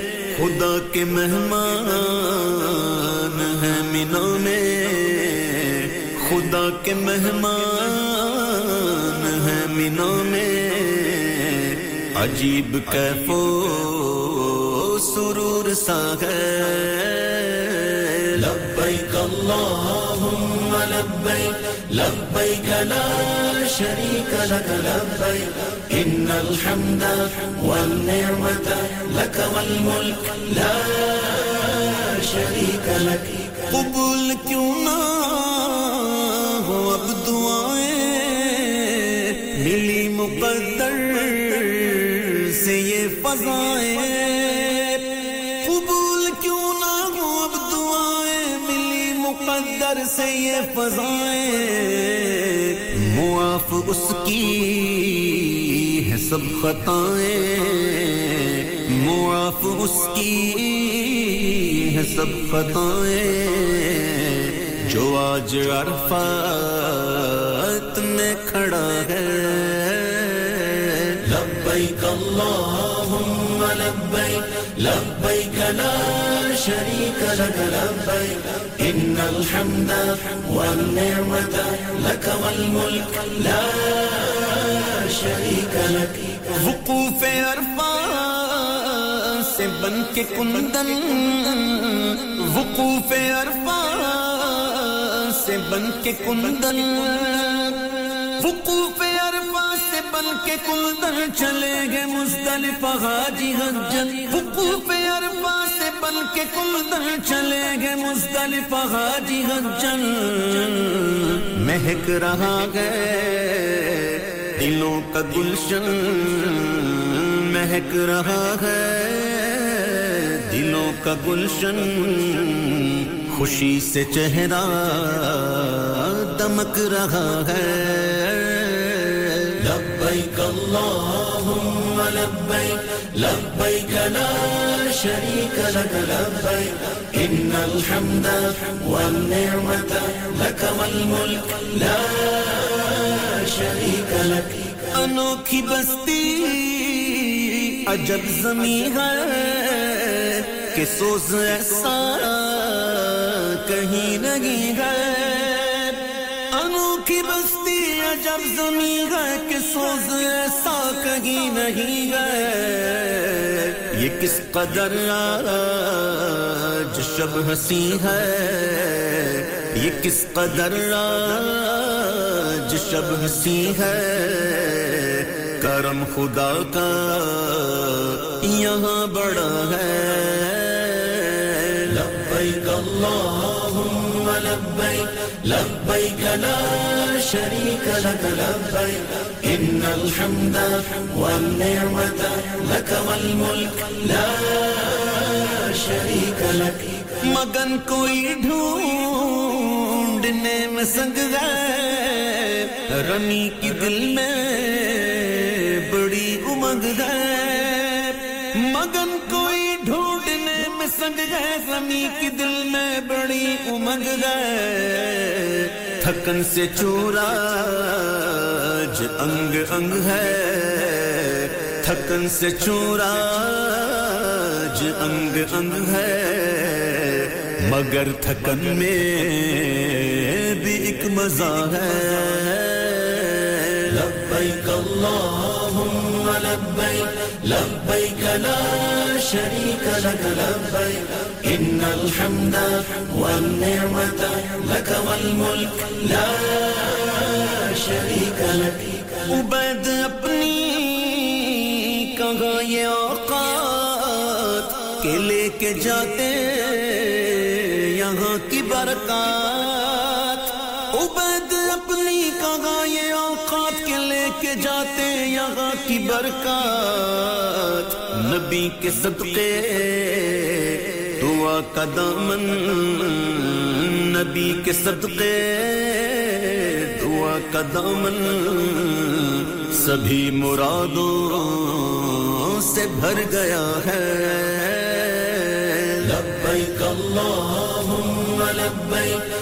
Speaker 16: خدا کے مہمان ہیں مینا میں خدا کے مہمان ہیں مینا میں عجیب کیفو سرور سا ہے لبیک اللہم لبیک لبیک لا شریک لک، لبیک، ان الحمد والنعمت لک والملک لا شریک لک۔ قبول کیوں نہ ہو اب دعائیں، ملی مقدر سے یہ فضائیں۔ مقدر سے یہ فضائیں، معاف اس کی ہے سب خطائیں۔ معاف اس کی ہے سب خطائیں۔ جو آج عرفات میں کھڑا ہے۔ لبیک اللہم لبیک لبیک لا شریک لک لبیک ان الحمد والنعمت لک والملک لا شریک لک وقوف عرفات سے بن کے کندن، وقوف عرفات سے بن کے کندن، وقوف عرفات سے بن کے کندن، چلے گئے مزدلف حاجی حجن، وقوف عرفات بن کے کندن چلے گئے مزدلف حاجی حجن مہک رہا گئے دلوں کا گلشن۔ مہک رہا ہے دلوں کا گلشن۔ خوشی سے چہرہ دمک رہا ہے۔ لبیک اللہم لبیک لبیک لا شریک لک لبیک ان الحمد والنعمت لک والملک لا شریک لک انوکھی بستی عجب زمین ہے کہ سوز ایسا کہیں نہیں ہے. انوکھی بستی عجب زمین ہے کہ سوز ایسا کہیں نہیں ہے. کس قدر آج شب ہنسی ہے؟ یہ کس قدر آج شب ہنسی ہے؟ کرم خدا کا یہاں بڑا ہے۔ لبیک اللہم لبیک لبیک لا شریک لک لبیک ان الحمد والنعمت لک والملک لا شریک لک مگن کوئی ڈھونڈنے میں سنگ گئے رمی کی دل میں بڑی امنگ ہے۔ مگن کوئی ڈھونڈنے میں سنگ ہے، رمی کی دل میں بڑی امنگ ہے۔ تھکن سے چورا انگ انگ ہے۔ تھکن سے چورا انگ انگ ہے۔ مگر تھکن میں بھی ایک مزہ ہے۔ لبیک اللہم لبیک لبیک لا شریک لک لبیک ان الحمد والنعمت لک والملک لا شریک لک عبید اپنی کہاں یہ اوقات؟ کے لے کے جاتے، یہاں کی برکات؟ عبید اپنی کہاں یہ اوقات؟ کے لے کے جاتے، یہاں کی برکات؟ نبی کے صدقے، دعا کا دامن نبی کے صدقے، دعا کا دامن سبھی مرادوں سے بھر گیا ہے۔ لبیک اللہم لبیک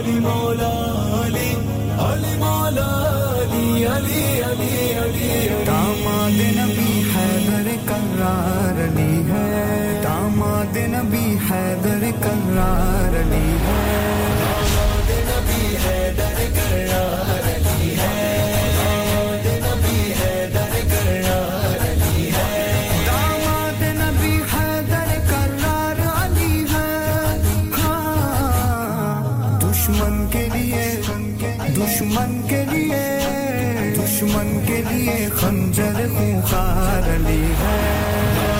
Speaker 16: علی مولا، علی علی مولا، علی علی علی علی
Speaker 20: داماد نبی حیدر کرار علی ہے۔ داماد نبی حیدر کرار علی ہے۔ لیے خنجر خونخار علی ہے۔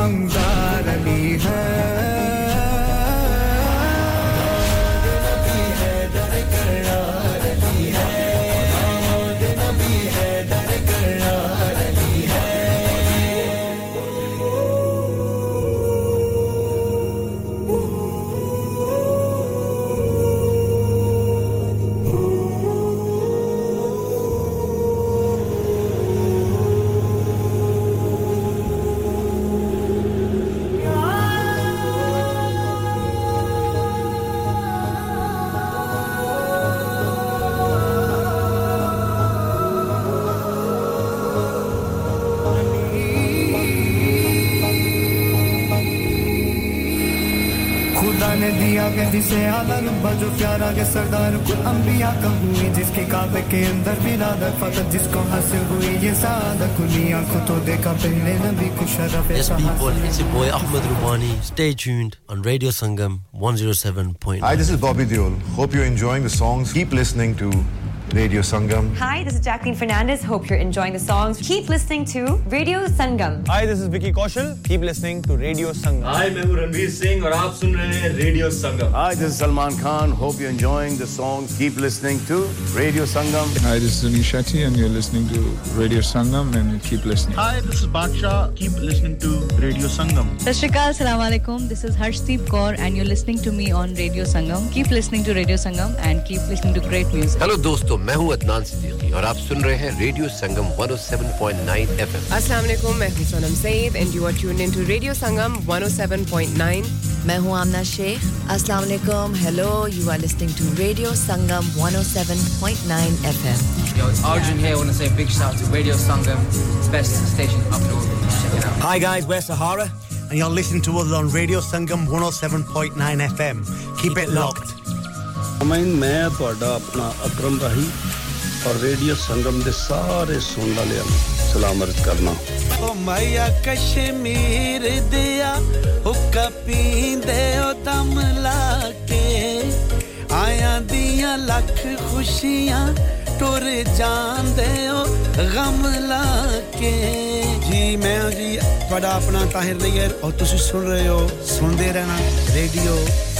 Speaker 20: خاک جسے آلہ ربا جو پیارا کے سردار کو انبیاء کا ہوئی جس کے کعبے کے اندر ولادت فقط جس کو حاصل ہوئی یہ سعادت کھلی آنکھوں تو دیکھا پہلے نبی کو شرف
Speaker 36: Yes, people, it's your boy Ahmed Rubani. Stay tuned on Radio Sangam 107.9.
Speaker 37: Hi, this is Bobby Deol. Hope you're enjoying the songs. Keep listening to
Speaker 38: Radio Sangam.
Speaker 39: Hi, this is Jacqueline Fernandez. Hope you're enjoying the songs. Keep listening to Radio Sangam.
Speaker 40: Hi, this is Vicky Kaushal. Keep listening to Radio Sangam.
Speaker 41: Hi, I'm Ranveer Singh and you're listening Radio Sangam.
Speaker 38: Hi, this is Salman Khan. Hope you're enjoying the songs. Keep listening to Radio Sangam.
Speaker 42: Hi, this is Anish Shetty and you're listening to Radio Sangam and keep listening.
Speaker 43: Hi, this is Baksha. Keep listening to Radio Sangam.
Speaker 44: Sashrikal, Salam Alaikum. This is Harshdeep Kaur and you're listening to me on Radio Sangam. Keep listening to Radio Sangam and keep listening to great music.
Speaker 45: Hello, dosto. میں ہوں عدنان صدیقی اور آپ سن رہے ہیں radio سنگم السلام
Speaker 46: علیکم میں ہوں Sonam Saeed and you are tuned in to radio Sangam 107.9
Speaker 18: میں ہوں آمنا شیخ السلام علیکم hello you are listening to radio Sangam 107.9 FM
Speaker 47: Arjun here, I want to say a big shout out to Radio Sangam, best station up north.
Speaker 48: Hi guys, we're Sahara, and you're listening to us on Radio Sangam 107.9 FM. Keep, Keep it locked. locked.
Speaker 49: ਮੈਂ ਮੈਂ ਤੁਹਾਡਾ ਆਪਣਾ ਅਕਰਮ ਰਾਹੀ ਔਰ radio ਸੰਗਮ ਦੇ ਸਾਰੇ ਸੁਣਨ ਵਾਲਿਆਂ ਨੂੰ ਸਲਾਮ ਅਰਜ਼ ਕਰਨਾ
Speaker 33: ਓ ਮਾਇਆ ਕਸ਼ਮੀਰ ਦਿਆ ਹੁੱਕਾ ਪੀਂਦੇ ਓ ਦਮ ਲਾ ਕੇ ਆਇਆਂ ਦੀਆਂ ਲੱਖ ਖੁਸ਼ੀਆਂ ਟੁਰ ਜਾਂਦੇ ਓ ਗਮ ਲਾ ਕੇ
Speaker 48: ਜੀ ਮੈਂ ਹਾਂ ਜੀ ਤੁਹਾਡਾ ਆਪਣਾ ਤਾਹਿਰ ਨਈਰ ਔਰ ਤੁਸੀਂ ਸੁਣ ਰਹੇ ਹੋ ਸੁਣਦੇ ਰਹਿਣਾ ਰੇਡੀਓ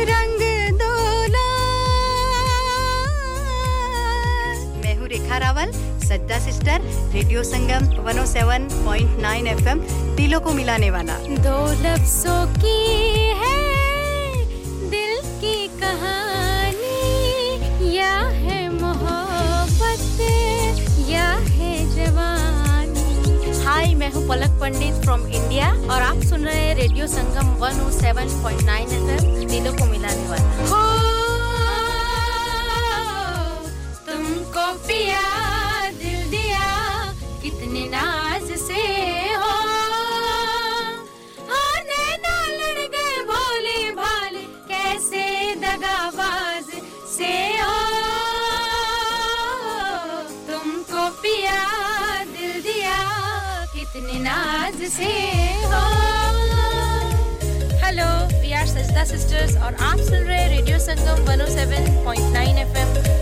Speaker 50: رنگ میں ہوں ریکھا راول سجدہ sister radio Sangam 107.9 F M دلوں کو ملانے والا دو لفظوں کی ہے میں ہوں پلک پنڈت فرام انڈیا اور آپ سن رہے ہیں radio Sangam one O seven point nine F دلوں کو ملانے والا تم کو Hello, we are Sajda Sisters and you are listening to Radio Sangam 107.9 FM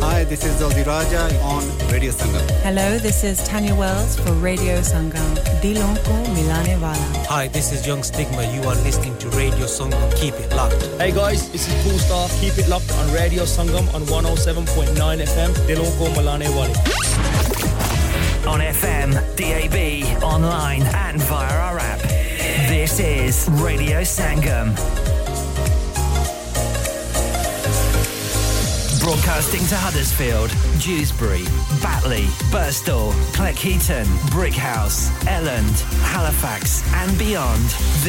Speaker 48: Hi, this is Dolly Raja on Radio Sangam.
Speaker 51: Hello, this is Tanya Wells for Radio Sangam. Dilon ko milane wala.
Speaker 28: Hi, this is Young Stigma. You are listening to Radio Sangam. Keep it locked.
Speaker 40: Hey guys, this is Cool Star. Keep it locked on Radio Sangam on 107.9 FM. Dilon ko milane wala.
Speaker 22: On FM, DAB, online, and via our app. This is Radio Sangam. Broadcasting to Huddersfield, Dewsbury, Batley, Burstall, Cleckheaton, Brickhouse, Elland, Halifax, and beyond. This